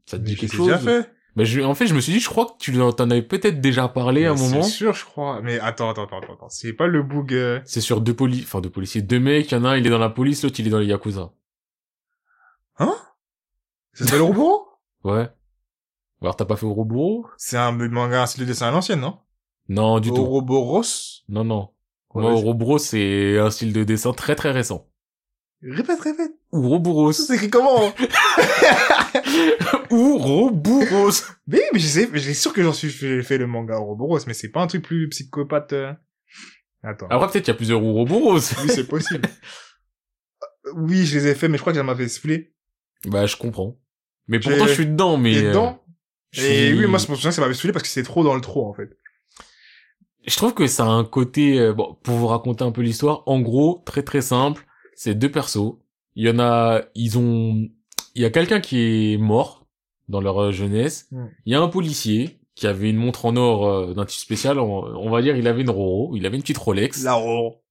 Ça te dit quelque chose
déjà fait?
Bah, je, en fait, je me suis dit, je crois que tu en t'en avais peut-être déjà parlé à un moment.
C'est sûr, je crois. Mais attends, attends, attends, attends. C'est pas le bug. euh,
C'est sur deux poli, enfin deux policiers, deux mecs, il y en a un, il est dans la police, l'autre, il est dans les Yakuza.
Hein? Ça s'appelle Ouroboros
Ouais. Alors, t'as pas fait Ouroboros?
C'est un manga, style de dessin à l'ancienne, non?
Non, du tout.
Ouroboros?
Non, non.
Ouais,
Moi. Ouroboros, c'est un style de dessin très très récent.
Répète, répète.
Ouroboros.
C'est écrit comment (laughs)
Ouroboros.
Mais mais je sais, mais j'ai sûr que j'en suis fait, fait le manga Ouroboros, mais c'est pas un truc plus psychopathe. euh. Attends.
Après, peut-être qu'il y a plusieurs Ouroboros.
Oui, c'est possible. (laughs) Euh, oui, je les ai fait, mais je crois que ça m'avait soufflé.
bah, je comprends. Mais pourtant, je suis dedans, mais...
Et
euh,
dedans.
je
Et
suis-
oui, moi, je me souviens que ça m'avait saoulé parce que c'est trop dans le trop, en fait.
Je trouve que ça a un côté, euh, bon, pour vous raconter un peu l'histoire, en gros, très très simple, c'est deux persos. Il y en a, ils ont, il y a quelqu'un qui est mort dans leur euh, jeunesse.
Mm.
Il y a un policier qui avait une montre en or euh, d'un type spécial. On, on va dire, il avait une Roro, il avait une petite Rolex.
La Roro.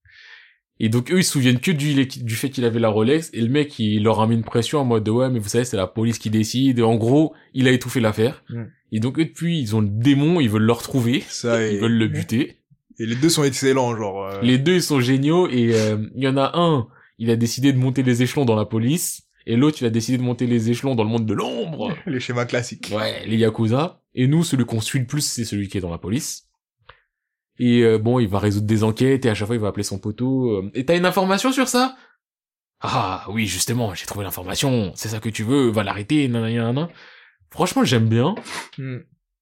Et donc eux, ils se souviennent que du, du fait qu'il avait la Rolex. Et le mec, il leur a mis une pression en mode de, ouais, mais vous savez, c'est la police qui décide. Et en gros, il a étouffé l'affaire.
Mm.
Et donc eux, depuis, ils ont le démon, ils veulent le retrouver.
Ça. (laughs)
Ils veulent le buter.
Et les deux sont excellents, genre. euh,
Les deux, ils sont géniaux et euh, il y en a un, il a décidé de monter les échelons dans la police et l'autre, il a décidé de monter les échelons dans le monde de l'ombre. (laughs)
les schémas classiques.
Ouais, les Yakuza. Et nous, celui qu'on suit le plus, c'est celui qui est dans la police. Et euh, bon, il va résoudre des enquêtes et à chaque fois, il va appeler son poteau. euh, et t'as une information sur ça? Ah oui, justement, j'ai trouvé l'information. C'est ça que tu veux, va l'arrêter, nanana. Franchement, j'aime bien.
Hmm.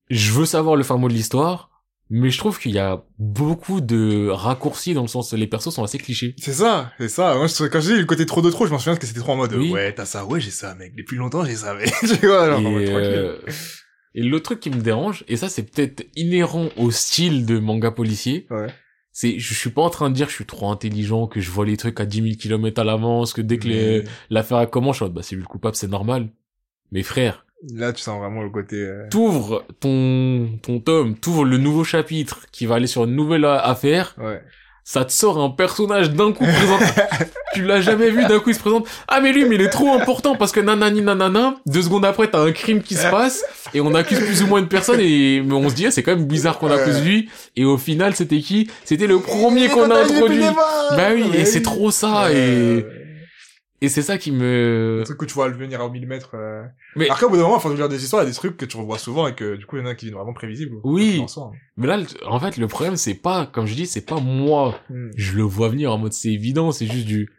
Je veux savoir le fin mot de l'histoire. Mais je trouve qu'il y a beaucoup de raccourcis dans le sens les persos sont assez clichés.
C'est ça, c'est ça. Moi, je, quand je dis le côté trop de trop, je m'en souviens que c'était trop en mode,
Oui.
ouais, t'as ça, ouais, j'ai ça, mec. Depuis longtemps, j'ai ça, mec. (laughs) tu vois, genre, en mode tranquille.
Et l'autre truc qui me dérange, et ça c'est peut-être inhérent au style de manga policier,
Ouais.
c'est je suis pas en train de dire que je suis trop intelligent, que je vois les trucs à 10 000 km à l'avance, que dès que l'affaire commence, je suis bah c'est lui le coupable, c'est normal. Mais frère,
Là, tu sens vraiment le côté, euh,
t'ouvres ton, ton tome, t'ouvres le nouveau chapitre qui va aller sur une nouvelle affaire,
ouais.
Ça te sort un personnage d'un coup présenté. tu l'as jamais vu, d'un coup il se présente. Ah mais lui, mais il est trop important parce que nanani nanana. Deux secondes après, t'as un crime qui se passe et on accuse plus ou moins une personne et mais on se dit ah, c'est quand même bizarre qu'on accuse lui. Et au final, c'était qui? C'était le premier qu'on a introduit. Bah oui, et c'est trop ça et et c'est ça qui me.
Le truc que tu vois le venir à 1000 mètres. Euh...
Mais-
Après, au bout d'un moment, force de lire des histoires, il y a des trucs que tu revois souvent et que, du coup, il y en a qui sont vraiment prévisibles.
Oui.
Hein.
Mais là, en fait, le problème c'est pas, comme je dis, c'est pas moi.
Hmm.
Je le vois venir en mode c'est évident, c'est juste du.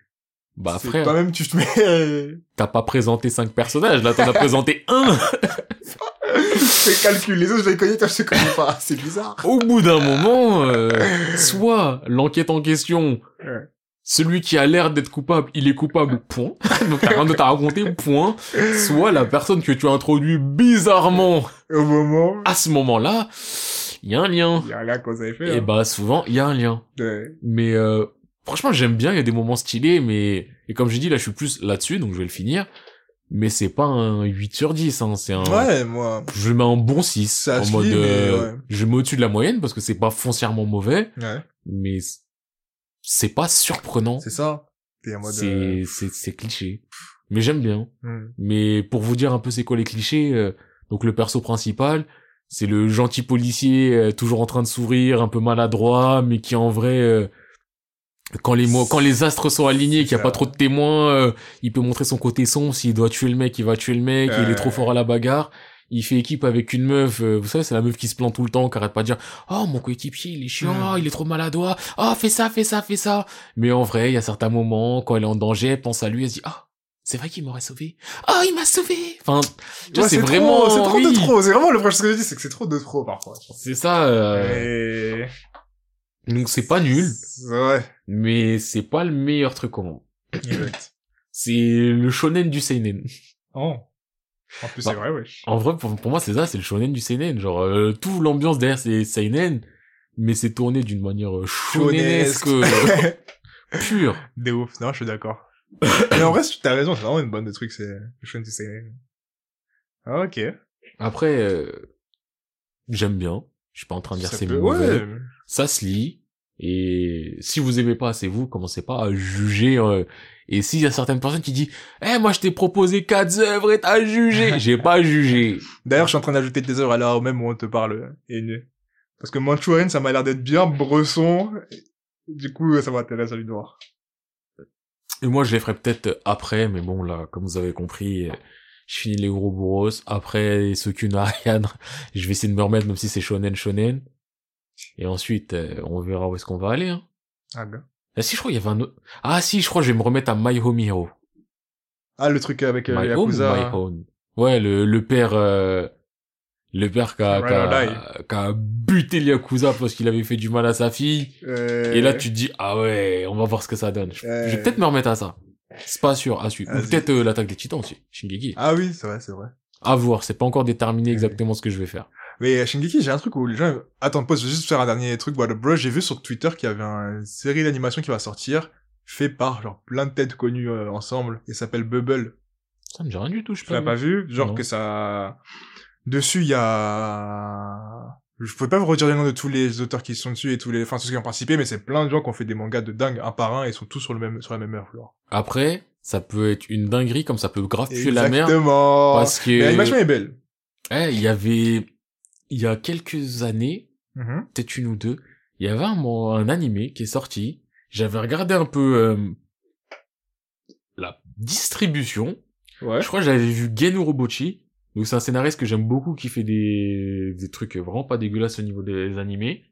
Bah frère,
Toi-même, tu te mets,
t'as pas présenté cinq personnages, là t'en as (laughs) présenté un. (laughs)
fais calcul. Les autres, je les connais, toi, je les connais pas. C'est bizarre.
au bout d'un moment, euh, (laughs) soit l'enquête en question,
Ouais.
Celui qui a l'air d'être coupable, il est coupable, point. (laughs) Donc t'as rien d'autre à raconter, point. Soit la personne que tu as introduit bizarrement
Au moment,
à ce moment-là, il y a un lien.
il y a un lien qu'on avait fait.
Et
hein.
bah souvent, il y a un lien.
Ouais.
Mais euh, franchement, j'aime bien, il y a des moments stylés, mais... Et comme j'ai dit, là, je suis plus là-dessus, donc je vais le finir. Mais c'est pas un 8 sur 10, hein, c'est un...
Ouais, moi.
Je mets un bon 6,
Ça
en mode... euh,
ouais.
Je mets au-dessus de la moyenne, parce que c'est pas foncièrement mauvais.
Ouais.
mais c'est pas surprenant.
C'est ça.
C'est
euh,
c'est c'est cliché. Mais j'aime bien.
hmm.
Mais pour vous dire un peu c'est quoi les clichés, euh, donc le perso principal, c'est le gentil policier euh, toujours en train de sourire, un peu maladroit, mais qui en vrai euh, quand les mots, quand les astres sont alignés, qu'il y a pas trop de témoins, euh, il peut montrer son côté sombre. S'il doit tuer le mec, il va tuer le mec. Il est trop fort à la bagarre. Il fait équipe avec une meuf, euh, vous savez, c'est la meuf qui se plaint tout le temps, qui arrête pas de dire, oh, mon coéquipier, il est chiant, oh, il est trop maladroit, oh, fais ça, fais ça, fais ça. Mais en vrai, il y a certains moments, quand elle est en danger, elle pense à lui, elle se dit, ah, c'est vrai qu'il m'aurait sauvé. Oh, il m'a sauvé. Enfin, tu
Ouais,
c'est vraiment,
c'est trop
oui.
de trop. C'est vraiment le prochain ce que je dis, c'est que c'est trop de trop parfois.
C'est ça, euh,
Et...
donc c'est pas nul,
Ouais.
mais c'est pas le meilleur truc au monde.
Exact.
C'est le shonen du seinen.
Oh. En plus,
Bah.
c'est vrai, ouais.
En vrai, pour, pour moi, c'est ça, c'est le shonen du seinen. Genre, euh, tout l'ambiance derrière, c'est seinen, mais c'est tourné d'une manière euh, shonenesque, euh, (laughs) pure.
De ouf. Non, je suis d'accord. Mais en vrai, t'as raison, c'est vraiment une bonne de truc, c'est le Shonen Seinen. Ah, ok.
Après, euh, j'aime bien. Je suis pas en train de dire c'est mauvais.
ouais.
Ça se lit. Et si vous aimez pas, c'est vous, commencez pas à juger. euh, et s'il y a certaines personnes qui disent, eh, moi, je t'ai proposé quatre œuvres et t'as jugé. (laughs) J'ai pas jugé.
D'ailleurs, je suis en train d'ajouter des heures à l'heure même où on te parle. Et Parce que Manchurian, ça m'a l'air d'être bien bresson. Du coup, ça m'intéresse à lui de voir.
Et moi, je les ferai peut-être après, mais bon, là, comme vous avez compris, je finis les gros bourros. Après, Sokuna Ariane, (laughs) je vais essayer de me remettre, même si c'est shonen shonen. Et ensuite, euh, on verra où est-ce qu'on va aller. Hein.
Ah, gars.
Ah, si, je crois qu'il y avait un autre... Ah si, je crois que je vais me remettre à My Home Hero.
Ah, le truc avec euh,
My Home ou
Yakuza.
My Home Ouais, le, le père... euh, Le père qui a,
Right
qui a-
or die.
qui a buté le Yakuza parce qu'il avait fait du mal à sa fille.
Euh,
Et là, tu te dis, ah ouais, on va voir ce que ça donne. Je, je vais peut-être me remettre à ça. C'est pas sûr, à suivre. Ou peut-être euh, l'attaque des titans aussi, Shingeki.
Ah oui, c'est vrai, c'est vrai.
À voir, c'est pas encore déterminé exactement ce que je vais faire.
Mais euh, Shingeki, j'ai un truc où les gens... Attends, pause, je vais juste faire un dernier truc. Voilà, bro, j'ai vu sur Twitter qu'il y avait une série d'animation qui va sortir, fait par genre plein de têtes connues euh, ensemble, et s'appelle Bubble.
Ça me dit rien du tout, je sais
pas vu? Genre
Non.
que ça... Dessus, il y a... Je peux pas vous redire les noms de tous les auteurs qui sont dessus et tous les... Enfin, tous ceux qui ont participé, mais c'est plein de gens qui ont fait des mangas de dingue un par un et ils sont tous sur le même, sur la même heure, genre.
Après, ça peut être une dinguerie comme ça peut grave puer la merde.
Exactement.
Parce que...
Mais l'animation est belle.
Eh, il y avait... Il y a quelques années,
Mhm.
peut-être une ou deux, il y avait un, un animé qui est sorti. J'avais regardé un peu euh, la distribution.
Ouais.
Je crois que j'avais vu Gen Urobuchi. Donc c'est un scénariste que j'aime beaucoup qui fait des, des trucs vraiment pas dégueulasses au niveau des animés.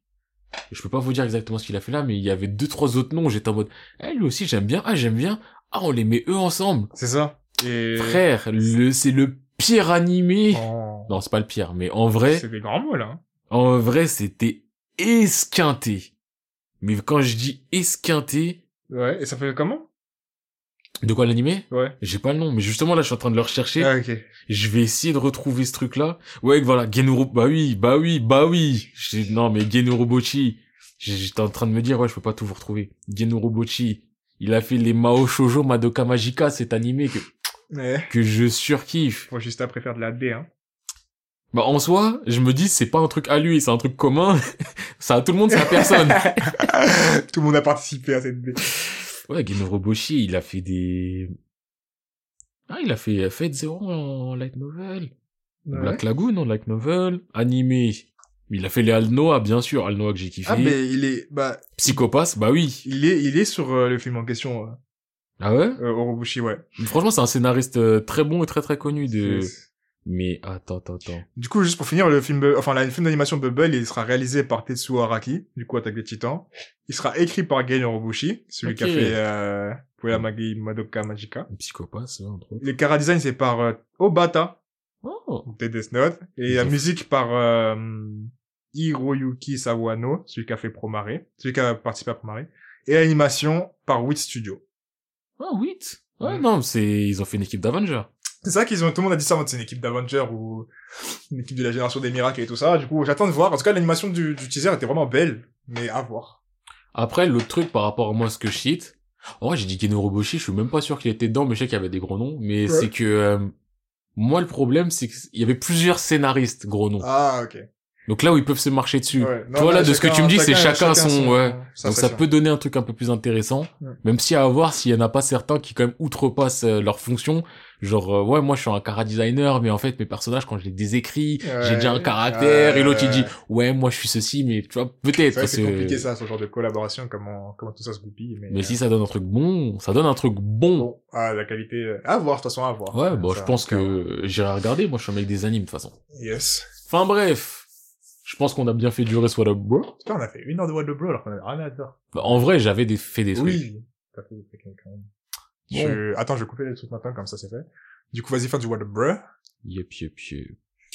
Et je peux pas vous dire exactement ce qu'il a fait là, mais il y avait deux, trois autres noms. J'étais en mode, eh, lui aussi j'aime bien. Ah, j'aime bien. Ah, on les met eux ensemble.
C'est ça. Et...
Frère, le, c'est le pire animé.
Oh.
Non, c'est pas le pire, mais en vrai,
C'est des grands mots, là.
en vrai, c'était esquinté. Mais quand je dis esquinté,
Ouais. Et ça fait comment?
de quoi l'animé
Ouais.
J'ai pas le nom, mais justement là, je suis en train de le rechercher.
Ah, ok.
Je vais essayer de retrouver ce truc-là. Ouais, voilà, Genuro, bah oui, bah oui, bah oui. Non, mais Genurobochi. J'étais en train de me dire, ouais, je peux pas tout vous retrouver. Genurobochi. Il a fait les Mao Shoujo Madoka Magica, cet animé que,
Ouais.
que je surkiffe.
Faut juste après faire de la D, hein.
Bah, en soi, je me dis, c'est pas un truc à lui, c'est un truc commun. (laughs) ça à tout le monde, c'est à personne. (laughs)
Tout le monde a participé à cette D.
ouais, Genurobochi, il a fait des, ah, il a fait Fate Zero en light novel. Black Lagoon en light novel. Animé. Il a fait les Alnoa, bien sûr. Alnoa que j'ai kiffé.
Ah, mais il est, bah,
Psychopath, bah oui.
il est, il est sur euh, le film en question, euh,
Ah ouais?
Euh, Orobushi, ouais.
Franchement, c'est un scénariste euh, très bon et très très connu de... Mais attends, attends, attends.
Du coup, juste pour finir, le film, enfin, le film d'animation Bubble, il sera réalisé par Tetsuo Araki, du coup, Attaque des Titans. Il sera écrit par Gen Orobushi, celui qui a fait, euh, Poyamagi Madoka Magica.
Psychopath, c'est entre autres.
Le chara design, c'est par euh, Obata,
Oh.
de Death Note. Et la musique par, euh, Hiroyuki Sawano, celui qui a fait Promare, celui qui a participé à Promare. Et l'animation par Wit Studio.
Ah, Wit. Ouais, non, c'est, ils ont fait une équipe d'Avengers.
C'est ça qu'ils ont, tout le monde a dit ça, c'est une équipe d'Avengers ou une équipe de la génération des miracles et tout ça. Du coup, j'attends de voir. En tout cas, l'animation du, du teaser était vraiment belle, mais à voir.
Après, l'autre truc par rapport à moi, ce que je cite, en vrai, j'ai dit Roboshi, je suis même pas sûr qu'il était dedans, mais je sais qu'il y avait des gros noms, mais
Ouais.
c'est que, euh, moi, le problème, c'est qu'il y avait plusieurs scénaristes, gros noms.
Ah, ok.
Donc là où ils peuvent se marcher dessus.
Ouais. Non,
Toi, là, de ce que tu me dis, c'est chacun son- ouais. Donc ça peut donner un truc un peu plus intéressant.
Ouais.
Même si à voir s'il y en a pas certains qui quand même outrepassent euh, leur fonction. Genre, euh, ouais, moi je suis un cara designer, mais en fait mes personnages quand je les désécris,
Ouais.
j'ai déjà un caractère. et l'autre il dit,
Ouais.
moi je suis ceci, mais tu vois, peut-être.
c'est
que-
compliqué ça, ce genre de collaboration, comment, comment tout ça se goupille. Mais,
Mais si ça donne un truc bon, ça donne un truc bon.
Bon, ah, la qualité, euh, à voir, de toute façon, à voir.
Ouais, bon,
Ça,
je pense que j'irai regarder. Moi je suis un mec des animes de toute façon.
Yes.
Enfin bref, je pense qu'on a bien fait durer Swallow Bro.
Putain, on a fait une heure de the Bro alors qu'on avait rien à dire.
Bah, en vrai, j'avais des, fait des trucs.
Oui. T'as fait des trucs quand même. Je... Attends, je vais couper les trucs maintenant, comme ça c'est fait. Du coup, vas-y, faire du What the.
Yep, yep, yep.